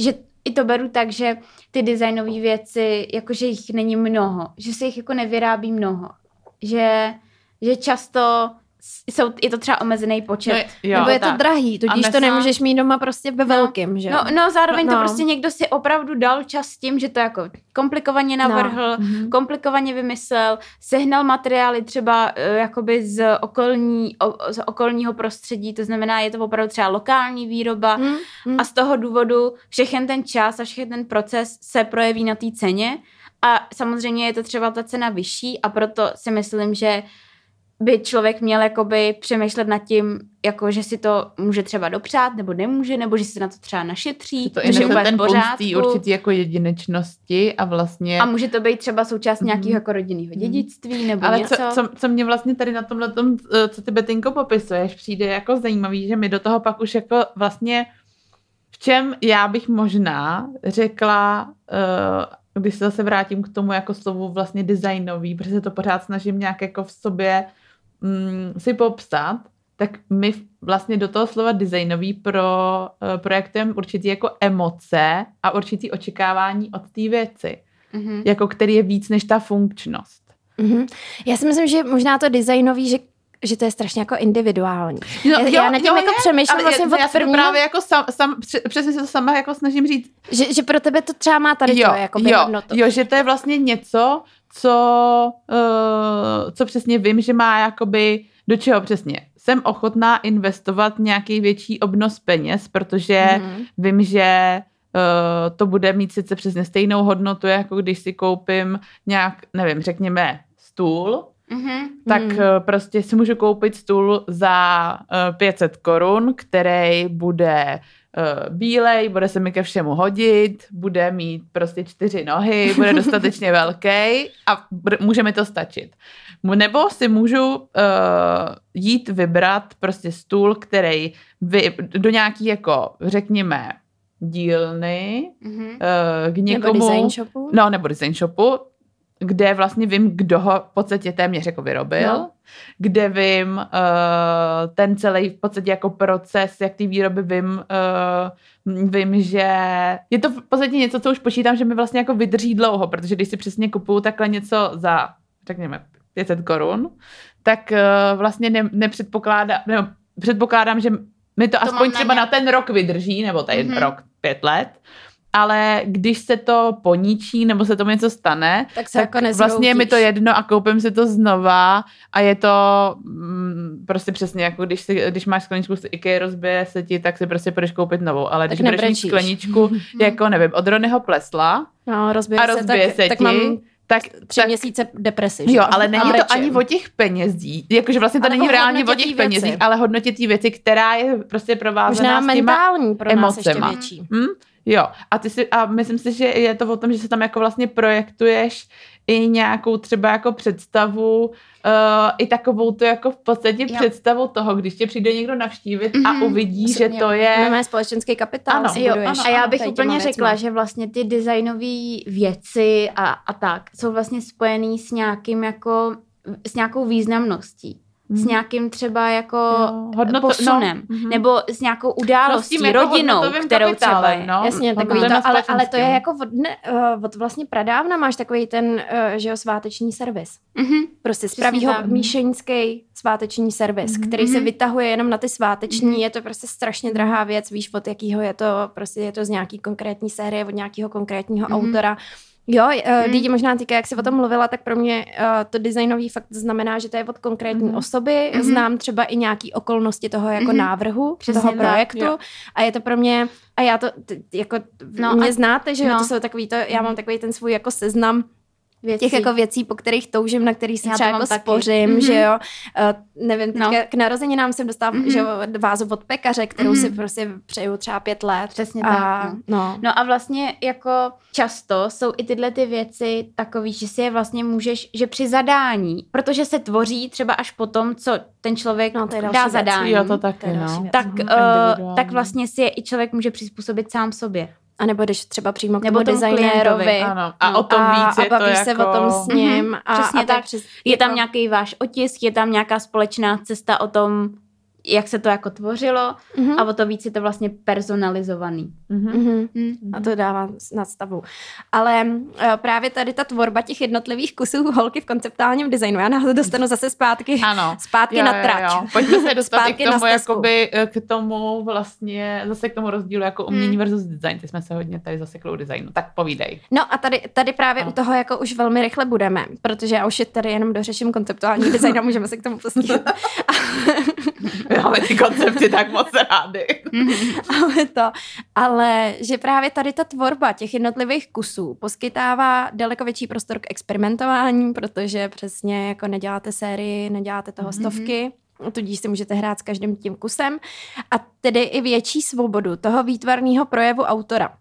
že i to beru tak, že ty designové věci, jakože jich není mnoho, že se jich jako nevyrábí mnoho, že, že často jsou, je to třeba omezený počet. No, jo, nebo je tak. to drahý, tudíž to nemůžeš mít doma prostě ve no, velkým, že No, no zároveň no, to prostě někdo si opravdu dal čas tím, že to jako komplikovaně no, navrhl, no. komplikovaně vymyslel, sehnal materiály třeba uh, jakoby z, okolní, o, z okolního prostředí, to znamená, je to opravdu třeba lokální výroba mm, mm. a z toho důvodu všechen ten čas a všechen ten proces se projeví na té ceně a samozřejmě je to třeba ta cena vyšší a proto si myslím, že by člověk měl jakoby přemýšlet nad tím, jako že si to může třeba dopřát, nebo nemůže, nebo že si na to třeba našetří, to je úplně ten pořádku. určitý jako jedinečnosti a vlastně... A může to být třeba součást mm-hmm. nějakého jako rodinného mhm. dědictví, nebo Ale něco. Co, co, co mě vlastně tady na tomhle, tom, eh, co ty Betinko popisuješ, přijde jako zajímavý, že my do toho pak už jako vlastně v čem já bych možná řekla, uh, když se zase vrátím k tomu jako slovu vlastně designový, protože se to pořád snažím nějak jako v sobě mm, si popsat, tak my vlastně do toho slova designový pro uh, projektem určitý jako emoce a určitý očekávání od té věci, mm-hmm. jako který je víc než ta funkčnost. Mm-hmm. Já si myslím, že možná to designový, že že to je strašně jako individuální. No, já, jo, já na tím jo, jako je, přemýšlím vlastně od já prvního. právě jako sam, sam, přesně se to sama jako snažím říct. Že, že pro tebe to třeba má tady jo, to jako jo, hodnotu. Jo, že to je vlastně něco, co, uh, co přesně vím, že má jakoby, do čeho přesně. Jsem ochotná investovat nějaký větší obnos peněz, protože mm-hmm. vím, že uh, to bude mít sice přesně stejnou hodnotu, jako když si koupím nějak, nevím, řekněme, stůl, Mm-hmm. Tak mm. prostě si můžu koupit stůl za uh, 500 korun, který bude bílej, bude se mi ke všemu hodit, bude mít prostě čtyři nohy, bude dostatečně velký a může mi to stačit. Nebo si můžu uh, jít vybrat prostě stůl, který vy, do nějaký jako, řekněme, dílny mm-hmm. uh, k někomu. Nebo design shopu. No, nebo design shopu, kde vlastně vím, kdo ho v podstatě téměř jako vyrobil, no. kde vím uh, ten celý v podstatě jako proces, jak ty výroby vím, uh, vím, že je to v podstatě něco, co už počítám, že mi vlastně jako vydrží dlouho, protože když si přesně kupuju takhle něco za, řekněme, 500 korun, tak uh, vlastně ne, nepředpokládám, ne, předpokládám, že mi to, to aspoň třeba na, na ten rok vydrží, nebo ten mm-hmm. rok, pět let, ale když se to poničí nebo se tomu něco stane, Tak se tak jako vlastně je mi to jedno a koupím si to znova a je to mm, prostě přesně jako když, si, když máš skleničku z IKEA, rozbije se ti, tak si prostě půjdeš koupit novou, ale Tak když budeš mít skleničku, jako nevím, od Ronyho plesla No, rozbije a se, rozbije tak, se tak ti, mám tak, tři tak měsíce depresi. že Jo, ale není to brečím. ani o těch penězích. Jakože vlastně to Ale není reálně o těch penězích, ale hodnotě té věci, která je prostě provázaná Možná s těma mentální pro nás ještě emocema. větší. Hm? Jo, a, ty si, a myslím si, že je to o tom, že se tam jako vlastně projektuješ i nějakou třeba jako představu, uh, i takovou tu jako v podstatě Jo. představu toho, když tě přijde někdo navštívit a Mhm. uvidí, že Jo. to je... Máme společenský kapitál, Ano, jo, ano, A já bych těma úplně řekla, že vlastně ty designové věci a, a tak jsou vlastně spojený s nějakým jako, s nějakou významností. S Mhm. nějakým třeba jako Jo, hodnoto- posunem, no, mhm. nebo s nějakou událostí, No, s jako rodinou, kterou třeba je. no. Jasně, takový Hodnotové to, ale, ale to je jako od, ne, uh, od vlastně pradávna máš takový ten, uh, že jo, sváteční servis. Mhm. Prostě Přesně spraví ho tak. míšeňský sváteční servis, Mhm. který se Mhm. vytahuje jenom na ty sváteční, Mhm. je to prostě strašně drahá věc, víš, od jakýho je to, prostě je to z nějaký konkrétní série, od nějakého konkrétního Mhm. autora. Jo, lidi možná týká, jak jsi o tom mluvila, tak pro mě uh, to designový fakt znamená, že to je od konkrétní Mhm. osoby, Mhm. znám třeba i nějaký okolnosti toho jako Mhm. návrhu, Přesně toho tak, projektu jo. a je to pro mě, a já to t- jako, No mě a- znáte, že no. to jsou takový to, já mám takový ten svůj jako seznam Věcí. těch jako věcí, po kterých toužím, na kterých si Já to třeba mám jako taky. spořím, Mhm. že jo. Uh, nevím, teďka No. k narozeninám jsem dostala Mhm. že jo, vázu od pekaře, kterou Mhm. si prostě přeju třeba pět let. Přesně a, tak. No. no. No a vlastně jako často jsou i tyhle ty věci takový, že si je vlastně můžeš, že při zadání, protože se tvoří třeba až po tom, co ten člověk No, to je další dá věc. zadání, Jo, to To taky, je další no. tak, Mhm, uh, tak vlastně si je i člověk může přizpůsobit sám sobě. A nebo jdeš třeba přímo k Nebo tomu designérovi. Ano. A No. o tom a, víc je a bavíš to se jako... o tom s ním. Mhm, a, přesně a je tak. Přes, Je tam nějaký váš otisk, je tam nějaká společná cesta o tom, jak se to jako tvořilo Mhm. a o to víc je to vlastně personalizovaný. Mhm. Mhm. Hm. A to dává nadstavu. Ale uh, právě tady ta tvorba těch jednotlivých kusů holky v konceptuálním designu, já nás dostanu zase zpátky, Ano. zpátky Jo, na jo, trať. jo. Pojďme se dostat Zpátky k tomu, jakoby, eh, k tomu vlastně, zase k tomu rozdílu jako umění Hmm. versus design. Ty jsme se hodně tady zasekli u designu. Tak povídej. No a tady, tady právě Ano. u toho jako už velmi rychle budeme, protože já už je tady jenom dořeším konceptuální design a můžeme se k tomu pustit. Máme ty koncepty tak moc rády. ale to, ale že právě tady ta tvorba těch jednotlivých kusů poskytává daleko větší prostor k experimentování, protože přesně jako neděláte sérii, neděláte toho Mhm. stovky, tudíž si můžete hrát s každým tím kusem a tedy i větší svobodu toho výtvarného projevu autora.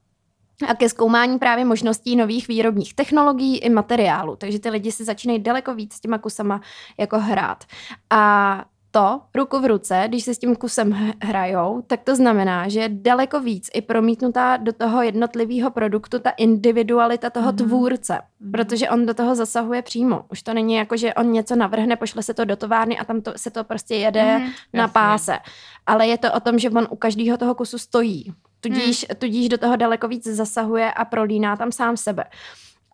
A ke zkoumání právě možností nových výrobních technologií i materiálu. Takže ty lidi si začínají daleko víc s těma kusama jako hrát. A to ruku v ruce, když se s tím kusem hrajou, tak to znamená, že je daleko víc i promítnutá do toho jednotlivého produktu ta individualita toho Mhm. tvůrce, Mhm. protože on do toho zasahuje přímo. Už to není jako, že on něco navrhne, pošle se to do továrny a tam to, se to prostě jede Mhm. na Jasně. páse. Ale je to o tom, že on u každého toho kusu stojí. Tudíž, Hmm. tudíž do toho daleko víc zasahuje a prolíná tam sám sebe.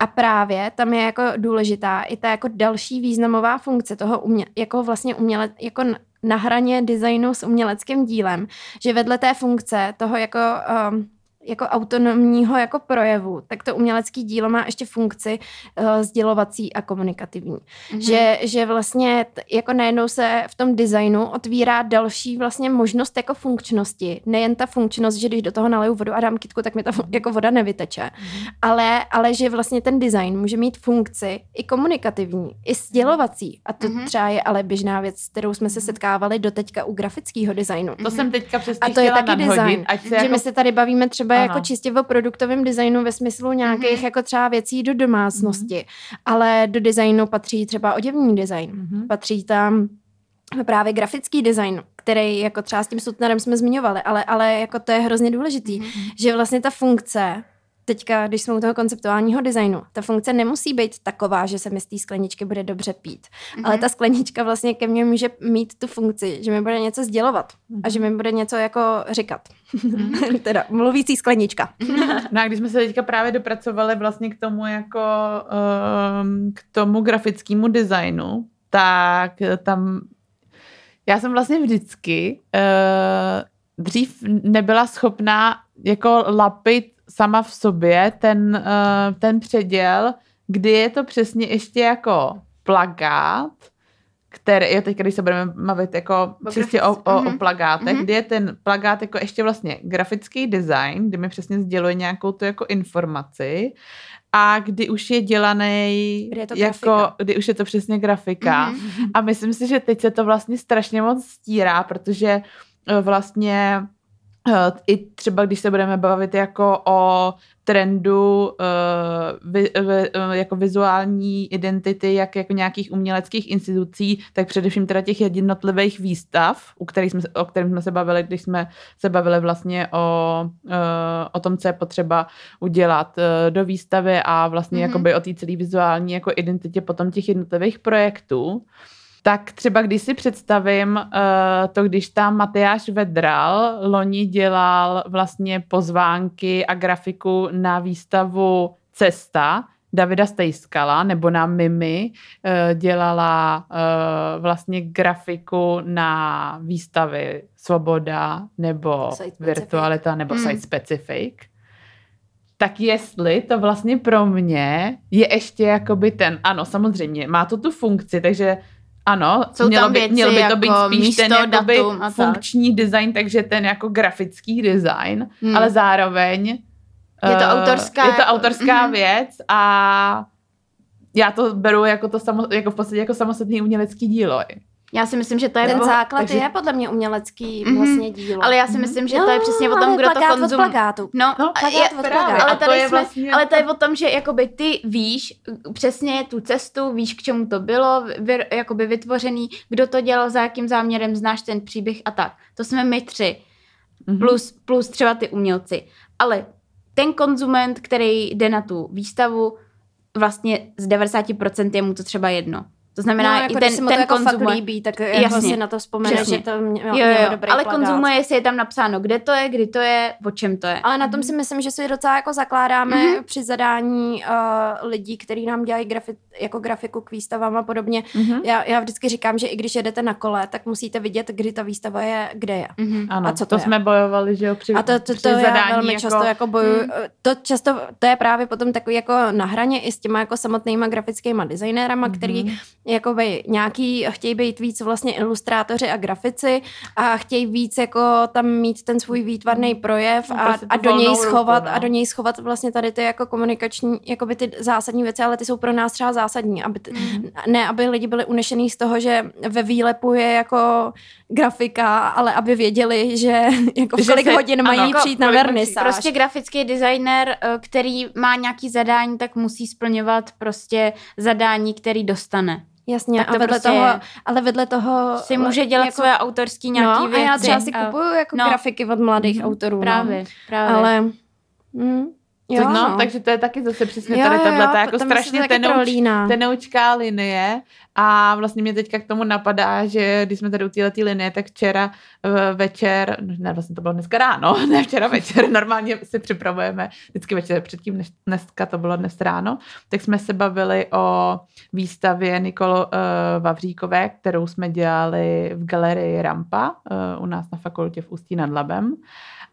A právě tam je jako důležitá i ta jako další významová funkce toho umě, jako vlastně uměle, jako na hraně designu s uměleckým dílem, že vedle té funkce toho jako um, jako autonomního jako projevu, tak to umělecký dílo má ještě funkci uh, sdělovací a komunikativní. Mhm. Že, že vlastně t- jako najednou se v tom designu otvírá další vlastně možnost jako funkčnosti. Nejen ta funkčnost, že když do toho naleju vodu a dám kytku, tak mi ta fu- jako voda nevyteče. Ale, ale že vlastně ten design může mít funkci i komunikativní, i sdělovací. A to Mhm. třeba je ale běžná věc, s kterou jsme se setkávali doteďka u grafického designu. To jsem teďka přesně A to je taky nadhodit, design. Ať se Že jako... my se tady bavíme třeba Ano. jako čistě o produktovém designu ve smyslu nějakých Mhm. jako třeba věcí do domácnosti, ale do designu patří třeba oděvní design, Mhm. patří tam právě grafický design, který jako třeba s tím Sutnerem jsme zmiňovali, ale, ale jako to je hrozně důležitý, Mhm. že vlastně ta funkce teďka, když jsme u toho konceptuálního designu, ta funkce nemusí být taková, že se mi z té skleničky bude dobře pít. Mhm. Ale ta sklenička vlastně ke mně může mít tu funkci, že mi bude něco sdělovat a že mi bude něco jako říkat. teda mluvící sklenička. No a když jsme se teďka právě dopracovali vlastně k tomu jako um, k tomu grafickému designu, tak tam já jsem vlastně vždycky uh, dřív nebyla schopná jako lapit sama v sobě ten, uh, ten předěl, kdy je to přesně ještě jako plagát, který, jo, teď když se budeme mluvit jako o čistě o, o, mm-hmm. o mhm. plagátech, mm-hmm. kdy je ten plagát jako ještě vlastně grafický design, kdy mi přesně sděluje nějakou tu jako informaci a kdy už je dělaný kdy je to jako, grafika. kdy už je to přesně grafika. Mm-hmm. A myslím si, že teď se to vlastně strašně moc stírá, protože eh, vlastně Eh, I třeba, když se budeme bavit jako o trendu uh, vi, vi, uh, jako vizuální identity, jak jako nějakých uměleckých institucí, tak především teda těch jednotlivých výstav, u kterých jsme, o kterých jsme se bavili, když jsme se bavili vlastně o, uh, o tom, co je potřeba udělat uh, do výstavy a vlastně mm-hmm. jakoby o té celé vizuální jako identitě potom těch jednotlivých projektů tak třeba když si představím uh, to, když tam Matyáš Vedral loni dělal vlastně pozvánky a grafiku na výstavu Cesta Davida Stejskala, nebo na Mimi uh, dělala uh, vlastně grafiku na výstavy Svoboda nebo Virtualita nebo hmm. Site Specific tak jestli to vlastně pro mě je ještě jakoby ten, ano, samozřejmě, má to tu funkci, takže ano, Jsou mělo, by, mělo by to jako být spíš ten jakoby funkční tak. design, takže ten jako grafický design, hmm. ale zároveň je to autorská, uh, je to autorská mm-hmm. věc a já to beru jako to samo, jako v podstatě jako samostatný umělecký dílo. Já si myslím, že to je... Ten po... základ takže... je podle mě umělecký mm-hmm. vlastně dílo. Ale já si myslím, že to je přesně o tom, kdo to konzumuje. No, no plagát je, od ale, tady to je jsme, vlastně ale to je o tom, že jakoby ty víš přesně tu cestu, víš, k čemu to bylo vy, jakoby vytvořený, kdo to dělal, za jakým záměrem, znáš ten příběh a tak. To jsme my tři. Mm-hmm. Plus, plus třeba ty umělci. Ale ten konzument, který jde na tu výstavu, vlastně z 90% je mu to třeba jedno. To znamená, no, jako i ten, ten to jako. Fakt líbí, tak jako Jasně. si na to vzpomene, Přesně. že to mělo, jo, jo, mělo dobrý Ale plagát. konzumuje, jestli je tam napsáno, kde to je, kdy to je, o čem to je. Ale na tom mm. si myslím, že si docela jako zakládáme mm-hmm. při zadání uh, lidí, kteří nám dělají grafi, jako grafiku k výstavám a podobně. Mm-hmm. Já, já vždycky říkám, že i když jedete na kole, tak musíte vidět, kdy ta výstava je, kde je. Mm-hmm. Ano, a co to, to je. jsme bojovali, že jo, při, A to, to, to, to já velmi jako... často jako bojuju. Mm. To často, to je právě potom takový jako na hraně i s těma jako samotnýma grafickými designérama, mm-hmm. který jakoby nějaký, chtějí být víc vlastně ilustrátoři a grafici a chtějí víc jako tam mít ten svůj výtvarný projev no, a, prostě a do něj schovat ruku, no. a do něj schovat vlastně tady ty jako komunikační, jako by ty zásadní věci, ale ty jsou pro nás třeba zásadní, aby, mm. ne aby lidi byli unešený z toho, že ve výlepu je jako grafika, ale aby věděli, že jako v kolik hodin ano, mají jako, přijít na vernisáž. Prostě grafický designer, eh, který má nějaký zadání, tak musí splňovat prostě zadání, který dostane. Jasně, tak to a vedle prostě toho, ale vedle toho si může dělat jako, svoje autorský nějaký no, věci. a já třeba si kupuju jako no. grafiky od mladých mm, autorů. Právě, no. právě. Ale mm, Jo, no, no, takže to je taky zase přesně jo, tady tato jako strašně tenouč, tenoučká linie. A vlastně mě teďka k tomu napadá, že když jsme tady u této linie, tak včera uh, večer, ne, vlastně to bylo dneska ráno, ne včera večer, normálně si připravujeme vždycky večer předtím, než dneska to bylo dnes ráno, tak jsme se bavili o výstavě Nikolo uh, Vavříkové, kterou jsme dělali v galerii Rampa uh, u nás na fakultě v Ústí nad Labem.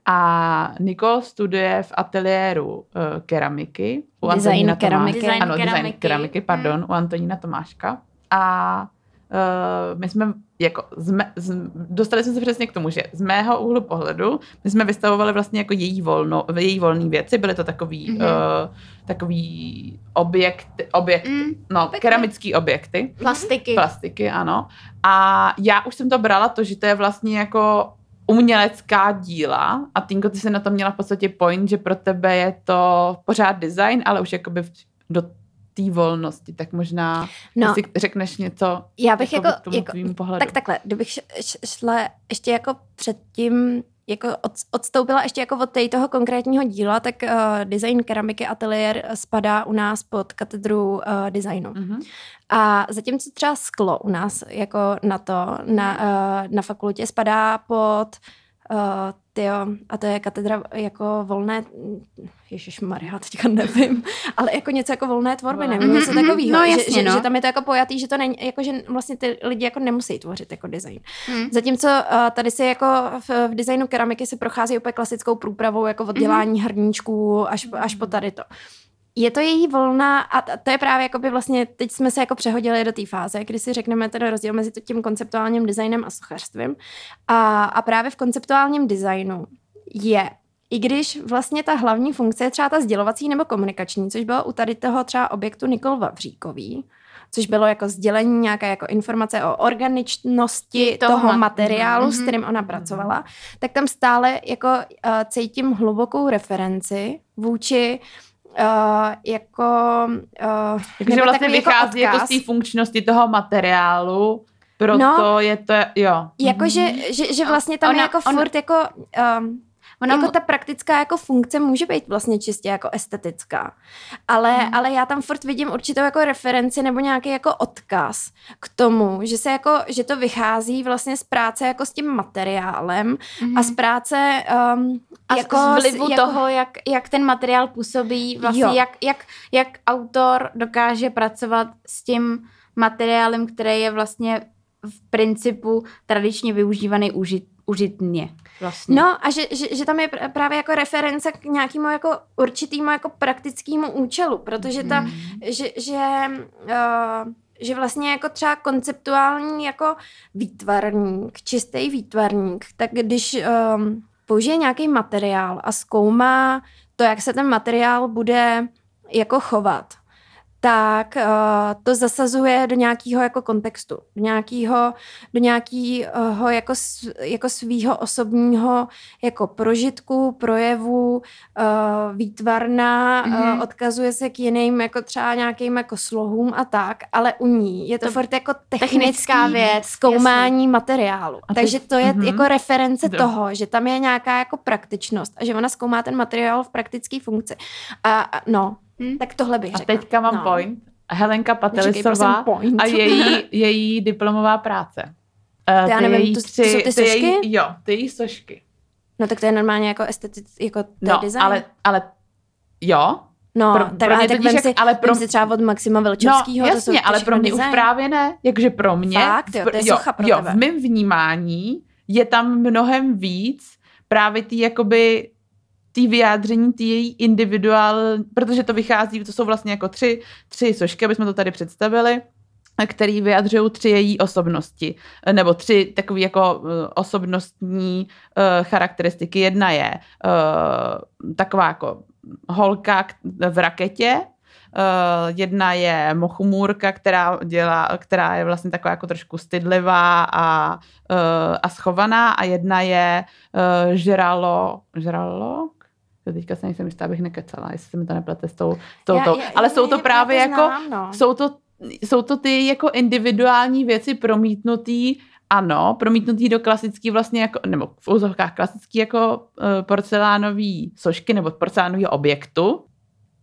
A Nikol studuje v ateliéru uh, keramiky. U design Antonína keramiky. Design ano, keramiky. design keramiky, pardon, hmm. u Antonína Tomáška. A uh, my jsme jako zme, z, dostali jsme se přesně k tomu, že z mého úhlu pohledu my jsme vystavovali vlastně jako její, volno, její volné věci, byly to takový, mm-hmm. uh, takový objekty, objekty, mm, no, pěkně. keramický objekty. Plastiky. Plastiky, ano. A já už jsem to brala to, že to je vlastně jako umělecká díla a Tinko, ty se na to měla v podstatě point, že pro tebe je to pořád design, ale už jakoby do té volnosti, tak možná no, si řekneš něco já bych jako, jako, tomu jako pohledu. Tak takhle, kdybych šla ještě jako předtím jako od, odstoupila ještě jako od toho konkrétního díla, tak uh, design keramiky ateliér spadá u nás pod katedru uh, designu. Mm-hmm. A zatímco třeba sklo u nás jako na to, na, uh, na fakultě spadá pod uh, tyjo, a to je katedra jako volné, Ježíš Maria, teďka nevím, ale jako něco jako volné tvorby, nebo něco takového. No, že, jasně, že, no. že, tam je to jako pojatý, že to není, jako že vlastně ty lidi jako nemusí tvořit jako design. Hmm. Zatímco uh, tady si jako v, v designu keramiky se prochází úplně klasickou průpravou, jako od dělání hrníčků až, až po tady to. Je to její volná a to je právě jako by vlastně, teď jsme se jako přehodili do té fáze, kdy si řekneme ten rozdíl mezi tím konceptuálním designem a sochařstvím. A, a právě v konceptuálním designu je i když vlastně ta hlavní funkce je třeba ta sdělovací nebo komunikační, což bylo u tady toho třeba objektu Nikol Vavříkový, což bylo jako sdělení nějaké jako informace o organičnosti Toho toho, mat- materiálu, mhm. s kterým ona pracovala, tak tam stále jako uh, cítím hlubokou referenci vůči uh, jako... Uh, Takže vlastně takový vychází jako, odkaz. z té funkčnosti toho materiálu, proto No. je to, jo. Jako, že, že, že vlastně tam Ona- je jako ona- furt jako... Um, Ona jako ta praktická jako funkce může být vlastně čistě jako estetická, ale, Hmm. ale já tam furt vidím určitou jako referenci nebo nějaký jako odkaz k tomu, že se jako, že to vychází vlastně z práce jako s tím materiálem a z práce um. A jako z vlivu jako... toho, jak, jak ten materiál působí, vlastně Jo. jak, jak, jak autor dokáže pracovat s tím materiálem, který je vlastně v principu tradičně využívaný užit, užitně. Vlastně. No a že, že, že tam je pr- právě jako reference k nějakému jako určitýmu jako praktickému účelu, protože ta, Mhm. že, že, uh, že vlastně jako třeba konceptuální jako výtvarník, čistý výtvarník, tak když um, použije nějaký materiál a zkoumá to, jak se ten materiál bude jako chovat, tak uh, to zasazuje do nějakého jako kontextu, do nějakého, do nějakého jako, jako svýho osobního jako prožitku, projevu, uh, výtvarná, mm-hmm. Mhm. uh, odkazuje se k jiným jako třeba nějakým jako slohům a tak, ale u ní je to, To- furt jako technická věc, zkoumání materiálu. A Takže to je mhm. jako reference Do- toho, že tam je nějaká jako praktičnost a že ona zkoumá ten materiál v praktické funkci. A, a no, Hm. tak tohle bych A řekla. teďka mám no. point. Helenka Patelisová a její, její diplomová práce. Eh, já ty nevím, její to- to jsou ty ty její, sošky? jo, ty její sošky. No tak to je normálně jako estetic, jako to No, design. ale, ale jo, no, pro- tak, pro ale mě tak totiž vem jak- si, ale ale pro- si třeba od Maxima no Velčovského, to jsou jasně, to ale všechno pro mě design. už právě ne. Jakože pro mě, Fakt, jo, to je jo, socha pro jo, tebe. v mém vnímání je tam mnohem víc právě ty jakoby tý vyjádření, ty její individuál, protože to vychází, to jsou vlastně jako tři, tři sošky, aby jsme to tady představili, který vyjadřují tři její osobnosti, nebo tři takové jako eh, osobnostní uh, charakteristiky. Jedna je uh, taková jako holka v raketě, Uh, jedna je mochumůrka, která, dělá, která je vlastně taková jako trošku stydlivá a, uh, a schovaná a jedna je uh, žralo, žralok? Jo, teďka se nejsem jistá, abych nekecala, jestli se mi to neplete s tou, s tou, Já- tou. já- Ale já- jsou to právě to jako, znám, no. jsou to, jsou to ty jako individuální věci promítnutý ano, promítnutý do klasický vlastně jako, nebo v úzovkách klasický jako uh, porcelánový sošky nebo porcelánového objektu,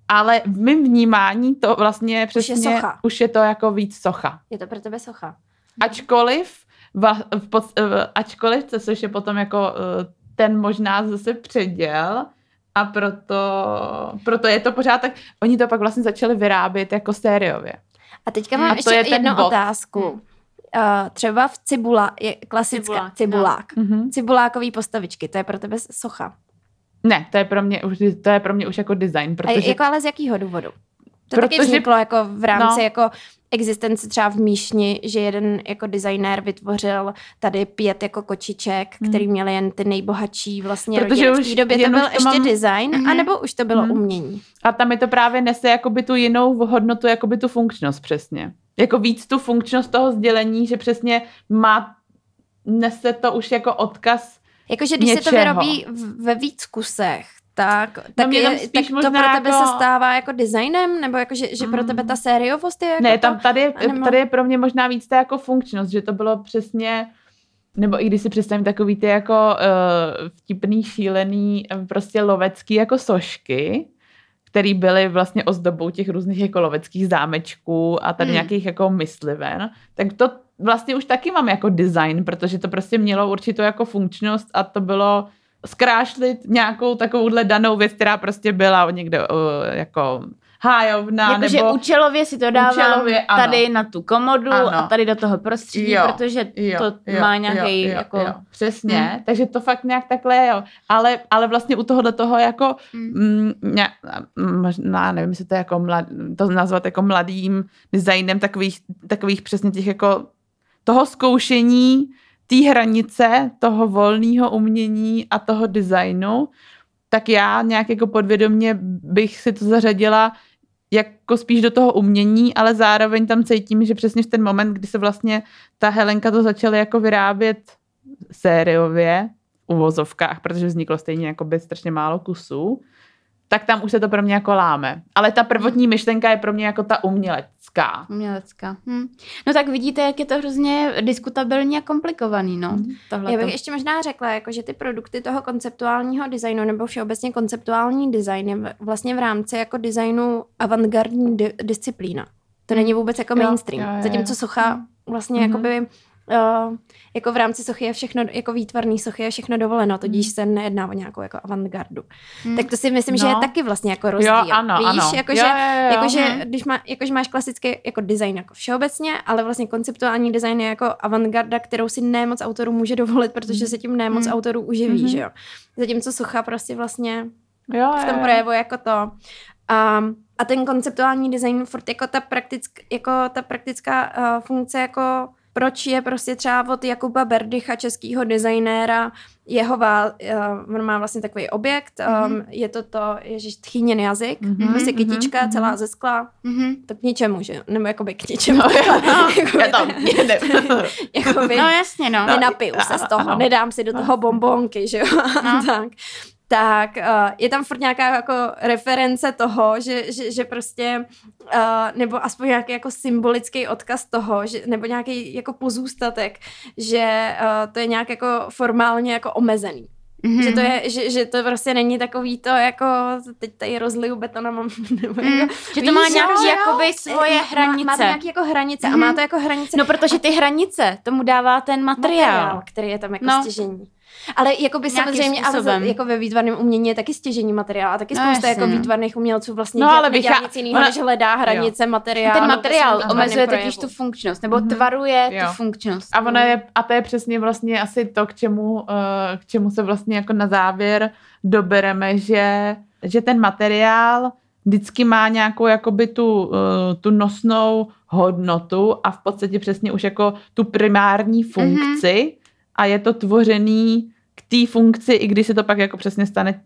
ale v mém vnímání to vlastně přesně, socha. už je to jako víc socha. Je to pro tebe socha. Ačkoliv, va, v pod, eh, ačkoliv, což je potom jako eh, ten možná zase předěl, a proto, proto je to pořád tak, oni to pak vlastně začali vyrábět jako sériově. A teďka A mám to ještě je jednu otázku. Uh, třeba v cibula, je klasická Cibulák, cibulák. no. Mhm. Cibulákový postavičky, to je pro tebe socha. Ne, to je pro mě už, to je pro mě už jako design, A protože jako ale z jakého důvodu? To taky Protože- vzniklo jako v rámci no. jako existence třeba v Míšni, že jeden jako designér vytvořil tady pět jako kočiček, Hmm. který měly jen ty nejbohatší vlastně Protože rodiny. V té už době to byl už to ještě mám- design, Mhm. anebo už to bylo Mhm. umění. a tam mi to právě nese jakoby tu jinou hodnotu, jakoby tu funkčnost přesně. Jako víc tu funkčnost toho sdělení, že přesně má, nese to už jako odkaz Jakože když se to Něčeho. vyrobí ve víc kusech, tak, No tak, je, tak to pro tebe jako- se stává jako designem? Nebo jako, že, že pro tebe ta sériovost je jako Ne, tam tady, je, anebo- tady je pro mě možná víc ta jako funkčnost, že to bylo přesně, nebo i když si představím takový ty jako uh, vtipný, šílený, eh, prostě lovecký jako sošky, který byly vlastně ozdobou těch různých jako loveckých zámečků a tady Hmm. nějakých jako mysliven, tak to vlastně už taky mám jako design, protože to prostě mělo určitou jako funkčnost a to bylo zkrášlit nějakou takovouhle danou věc, která prostě byla někde uh, jako hájovna. Jakože nebo... účelově si to dávám účelově, tady na tu komodu ano. a tady do toho prostředí, jo, protože jo, to jo, má nějaký jo, jo, jako... Jo, přesně, hmm. takže to fakt nějak takhle jo. Ale, ale vlastně u tohohle toho jako hmm. ně, možná, nevím, jestli to je jako mlad, to nazvat jako mladým designem takových, takových přesně těch jako toho zkoušení té hranice toho volného umění a toho designu, tak já nějak jako podvědomě bych si to zařadila jako spíš do toho umění, ale zároveň tam cítím, že přesně v ten moment, kdy se vlastně ta Helenka to začala jako vyrábět sériově, v uvozovkách, protože vzniklo stejně jako by strašně málo kusů, tak tam už se to pro mě jako láme. Ale ta prvotní myšlenka je pro mě jako ta umělecká. Umělecká. Hm. No tak vidíte, jak je to hrozně diskutabilní a komplikovaný, no. Hm. Já bych ještě možná řekla, jako, že ty produkty toho konceptuálního designu nebo všeobecně konceptuální design je vlastně v rámci jako designu avantgardní di- disciplína. To není vůbec jako mainstream. Jo, jo, jo. Zatímco socha hm. vlastně mm-hmm. jakoby uh, jako v rámci sochy je všechno, jako výtvarný sochy je všechno dovoleno, tudíž hmm. se nejedná o nějakou jako avantgardu. Hmm. Tak to si myslím, no. že je no. taky vlastně jako rozdíl. Jo, ano, Víš, ano. Jakože, jo, jo, jo. Jakože, hmm. když, má, jakože máš klasický jako design jako všeobecně, ale vlastně konceptuální design je jako avantgarda, kterou si nemoc autorů může dovolit, protože hmm. se tím nemoc hmm. autorů uživí, hmm. že jo. Zatímco socha prostě vlastně jo, v tom projevu jako to. Um, a ten konceptuální design furt jako ta, praktick, jako ta praktická uh, funkce jako proč je prostě třeba od Jakuba Berdycha, českého designéra, jeho vá, uh, on má vlastně takový objekt, um, mm-hmm. je to to, ježiš, tchýněn jazyk, mm-hmm, prostě kytička mm-hmm. celá ze skla, mm-hmm. to k ničemu, že Nebo jakoby k ničemu. No, no, já tam jakoby, no jasně, no. Nenapiju se z toho, no. nedám si do toho bombonky, že jo. No. tak tak uh, je tam furt nějaká jako reference toho, že, že, že prostě, uh, nebo aspoň nějaký jako symbolický odkaz toho, že, nebo nějaký jako pozůstatek, že uh, to je nějak jako formálně jako omezený. Mm-hmm. Že, to je, že, že to prostě není takový to, jako teď tady rozliju betonem, nebo mm, jako, že to má nějaký jo, jakoby svoje hranice. Má, má to nějaký jako hranice mm-hmm. a má to jako hranice. No protože ty hranice tomu dává ten materiál. materiál který je tam jako no. stěžení. Ale jako by samozřejmě, ale jako ve výtvarném umění je taky stěžení materiál a taky no, spousta jako výtvarných umělců vlastně no, ale dělá nic jiného, než hledá hranice jo. materiálu. Ten materiál omezuje totiž tu funkčnost, nebo mm-hmm. tvaruje jo. tu funkčnost. A, ona je, a to je přesně vlastně asi to, k čemu, uh, k čemu se vlastně jako na závěr dobereme, že, že ten materiál vždycky má nějakou jakoby tu, uh, tu nosnou hodnotu a v podstatě přesně už jako tu primární funkci mm-hmm. a je to tvořený té funkci, i když se to pak jako přesně stane,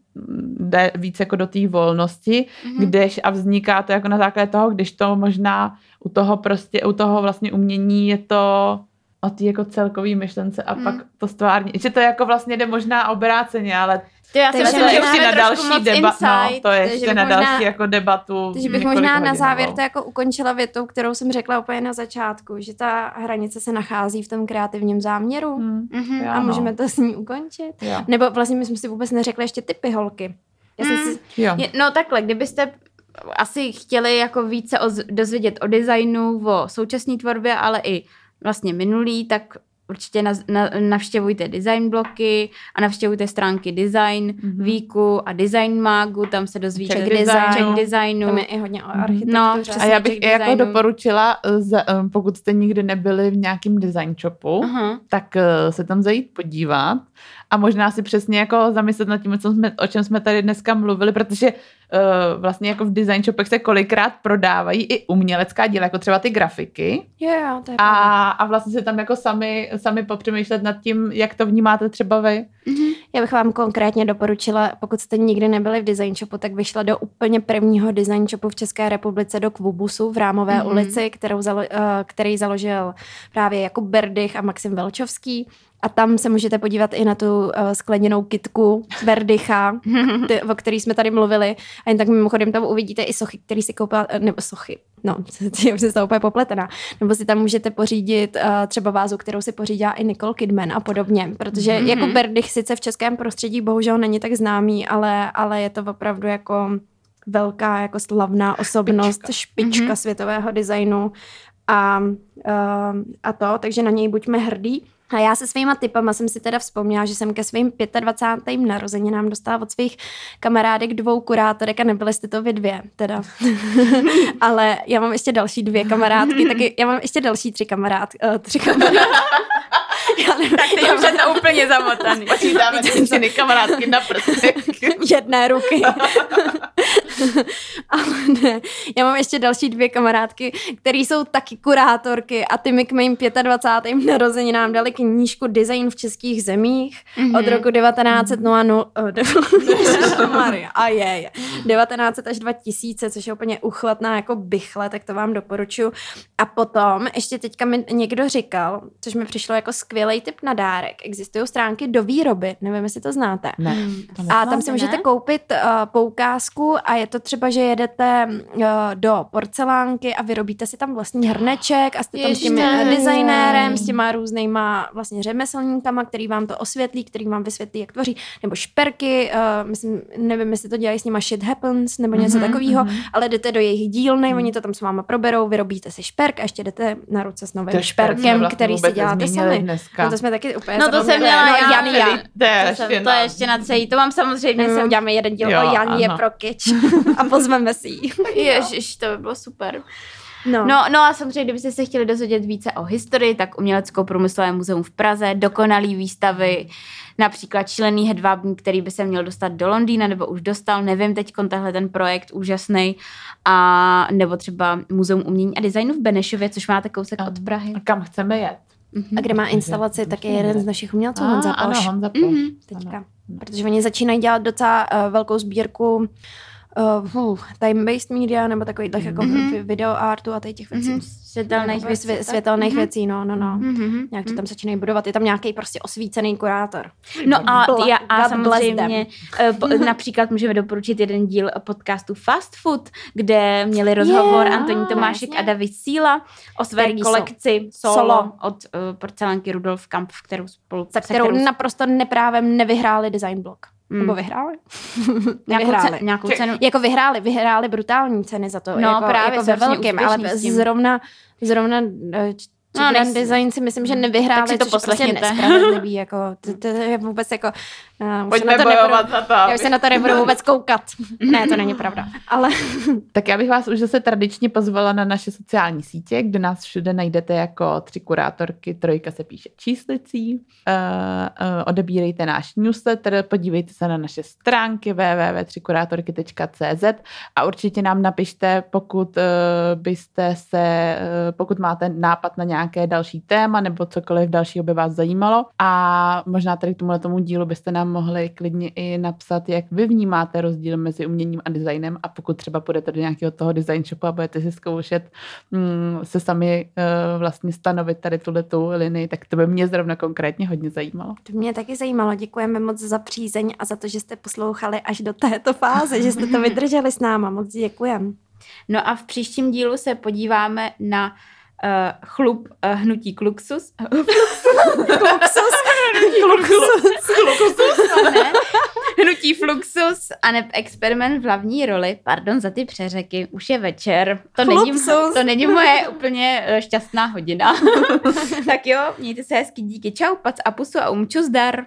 jde víc jako do té volnosti, mm-hmm. kdež a vzniká to jako na základě toho, když to možná u toho prostě, u toho vlastně umění je to o té jako celkový myšlence a mm. pak to stvární. Že to jako vlastně jde možná obráceně, ale to já si myslím, že ještě na další debatu. No, to je ještě na možná, další jako debatu. Takže bych možná na závěr to jako ukončila větou, kterou jsem řekla úplně na začátku, že ta hranice se nachází v tom kreativním záměru hmm. mm-hmm. a můžeme to s ní ukončit. Jo. Nebo vlastně my jsme si vůbec neřekli ještě typy holky. Já mm. si... jo. No takhle, kdybyste asi chtěli jako více dozvědět o designu, o současné tvorbě, ale i vlastně minulý, tak určitě na, na, navštěvujte design bloky a navštěvujte stránky design mm-hmm. víku a design magu, tam se dozvíte check, design, check designu. Tam je i hodně o mhm. architektuře. No, a já bych jako doporučila, eh, eh, pokud jste nikdy nebyli v nějakém design shopu, uh-huh. tak eh, se tam zajít podívat a možná si přesně jako zamyslet nad tím, co jsme, o čem jsme tady dneska mluvili, protože uh, vlastně jako v design shopech se kolikrát prodávají i umělecká díla, jako třeba ty grafiky. Yeah, to je a, a vlastně se tam jako sami, sami popřemýšlet nad tím, jak to vnímáte třeba vy. Mm-hmm. Já bych vám konkrétně doporučila, pokud jste nikdy nebyli v design shopu, tak vyšla do úplně prvního design shopu v České republice do Kvubusu v Rámové mm-hmm. ulici, kterou zalo, uh, který založil právě Jakub Berdych a Maxim Velčovský. A tam se můžete podívat i na tu uh, skleněnou kitku Berdycha, ty, o který jsme tady mluvili. A jen tak mimochodem tam uvidíte i sochy, který si koupila, eh, nebo sochy, no, už se to úplně popletená. Nebo si tam můžete pořídit uh, třeba vázu, kterou si pořídila i Nicole Kidman a podobně. Protože mm-hmm. jako Berdych sice v českém prostředí bohužel není tak známý, ale, ale je to opravdu jako velká jako slavná osobnost, špička, špička mm-hmm. světového designu a, uh, a to, takže na něj buďme hrdí. A já se svýma typama jsem si teda vzpomněla, že jsem ke svým 25. narozeninám dostala od svých kamarádek dvou kurátorek a nebyly jste to vy dvě, teda. Ale já mám ještě další dvě kamarádky, taky já mám ještě další tři kamarád, uh, tři kamarádky. Já nevím, tak ty už je to úplně zamotaný. Počítáme ty kamarádky na prstek. Jedné ruky. Ale ne, já mám ještě další dvě kamarádky, které jsou taky kurátorky a ty mi k mým 25. narozeninám dali knížku Design v českých zemích mm-hmm. od roku 1900 mm-hmm. a je, je. 1900 až 2000, což je úplně uchvatná jako bychle, tak to vám doporučuji. A potom ještě teďka mi někdo říkal, což mi přišlo jako skvělý tip na dárek. Existují stránky do výroby, nevím, jestli to znáte. Ne, to a tam si můžete ne? koupit uh, poukázku a je to třeba, že jedete uh, do porcelánky a vyrobíte si tam vlastní hrneček a jste tam Ježiště. s tím designérem, s těma různýma vlastně řemeslníkama, který vám to osvětlí, který vám vysvětlí, jak tvoří, nebo šperky, uh, myslím, nevím, jestli to dělají s nima shit happens, nebo něco mm-hmm, takového, mm-hmm. ale jdete do jejich dílny, mm. oni to tam s váma proberou, vyrobíte si šperk a ještě jdete na ruce s novým šperkem, vlastně který si děláte sami. Dneska. No to jsme taky úplně No to jsem měla no, já, já. To, jsem, to je ještě na celý, to mám samozřejmě. My se uděláme jeden díl jo, o Janí je pro kič a pozveme si ji. Ježiš, to by bylo super. No. no. no a samozřejmě, kdybyste se chtěli dozvědět více o historii, tak Uměleckou průmyslové muzeum v Praze, dokonalý výstavy, například Šílený hedvábník, který by se měl dostat do Londýna, nebo už dostal, nevím teď tenhle ten projekt úžasný, a nebo třeba Muzeum umění a designu v Benešově, což máte kousek od Prahy. A kam chceme jet? Mm-hmm. A kde má instalaci, tak je jeden z našich umělců, Honza Poš. Ano, Honza Poš. Mm-hmm. Teďka. Ano. Protože oni začínají dělat docela uh, velkou sbírku uh, time-based media, nebo takových mm-hmm. jako mhm. video artu a těch věcí. Mm-hmm. Světelných věcí. Svě, světelných mm-hmm. věcí, no, no, no. Mm-hmm. Nějak to tam začínají budovat. Je tam nějaký prostě osvícený kurátor. No a, Bla, já, a samozřejmě uh, po, například můžeme doporučit jeden díl podcastu Fast Food, kde měli rozhovor yeah, Antonín Tomášek jasně. a David Síla o své Který kolekci solo, solo od uh, porcelánky Rudolf Kamp, kterou spolu... Se kterou, kterou naprosto neprávem nevyhráli design blog. Hmm. Nebo vyhráli? vyhráli. Ce, nějakou cenu. Jako vyhráli, vyhráli brutální ceny za to. No jako, právě jako ve velkém, ale zrovna, zrovna eh, No, Grand Design si myslím, že nevyhráli, tak si to což prostě nespravedlivý. Jako, to, to, je vůbec jako... Uh, Pojďme na to bojovat nebudu, za to. Já už se na to nebudu vůbec koukat. ne, to není pravda. Ale... tak já bych vás už zase tradičně pozvala na naše sociální sítě, kde nás všude najdete jako tři kurátorky, trojka se píše číslicí. Uh, uh, odebírejte náš newsletter, podívejte se na naše stránky www.třikurátorky.cz a určitě nám napište, pokud uh, byste se, uh, pokud máte nápad na nějaké nějaké další téma nebo cokoliv dalšího by vás zajímalo. A možná tady k tomuhle tomu dílu byste nám mohli klidně i napsat, jak vy vnímáte rozdíl mezi uměním a designem a pokud třeba půjdete do nějakého toho design shopu a budete si zkoušet mm, se sami uh, vlastně stanovit tady tuhle tu linii, tak to by mě zrovna konkrétně hodně zajímalo. To mě taky zajímalo. Děkujeme moc za přízeň a za to, že jste poslouchali až do této fáze, že jste to vydrželi s náma. Moc děkujeme. No a v příštím dílu se podíváme na uh, chlup uh, hnutí Kluxus. Kluxus? Kluxus? ne. Hnutí Fluxus a ne experiment v hlavní roli. Pardon za ty přeřeky, už je večer. To, není, to není moje úplně uh, šťastná hodina. tak jo, mějte se hezky, díky, čau, pac a pusu a umču zdar.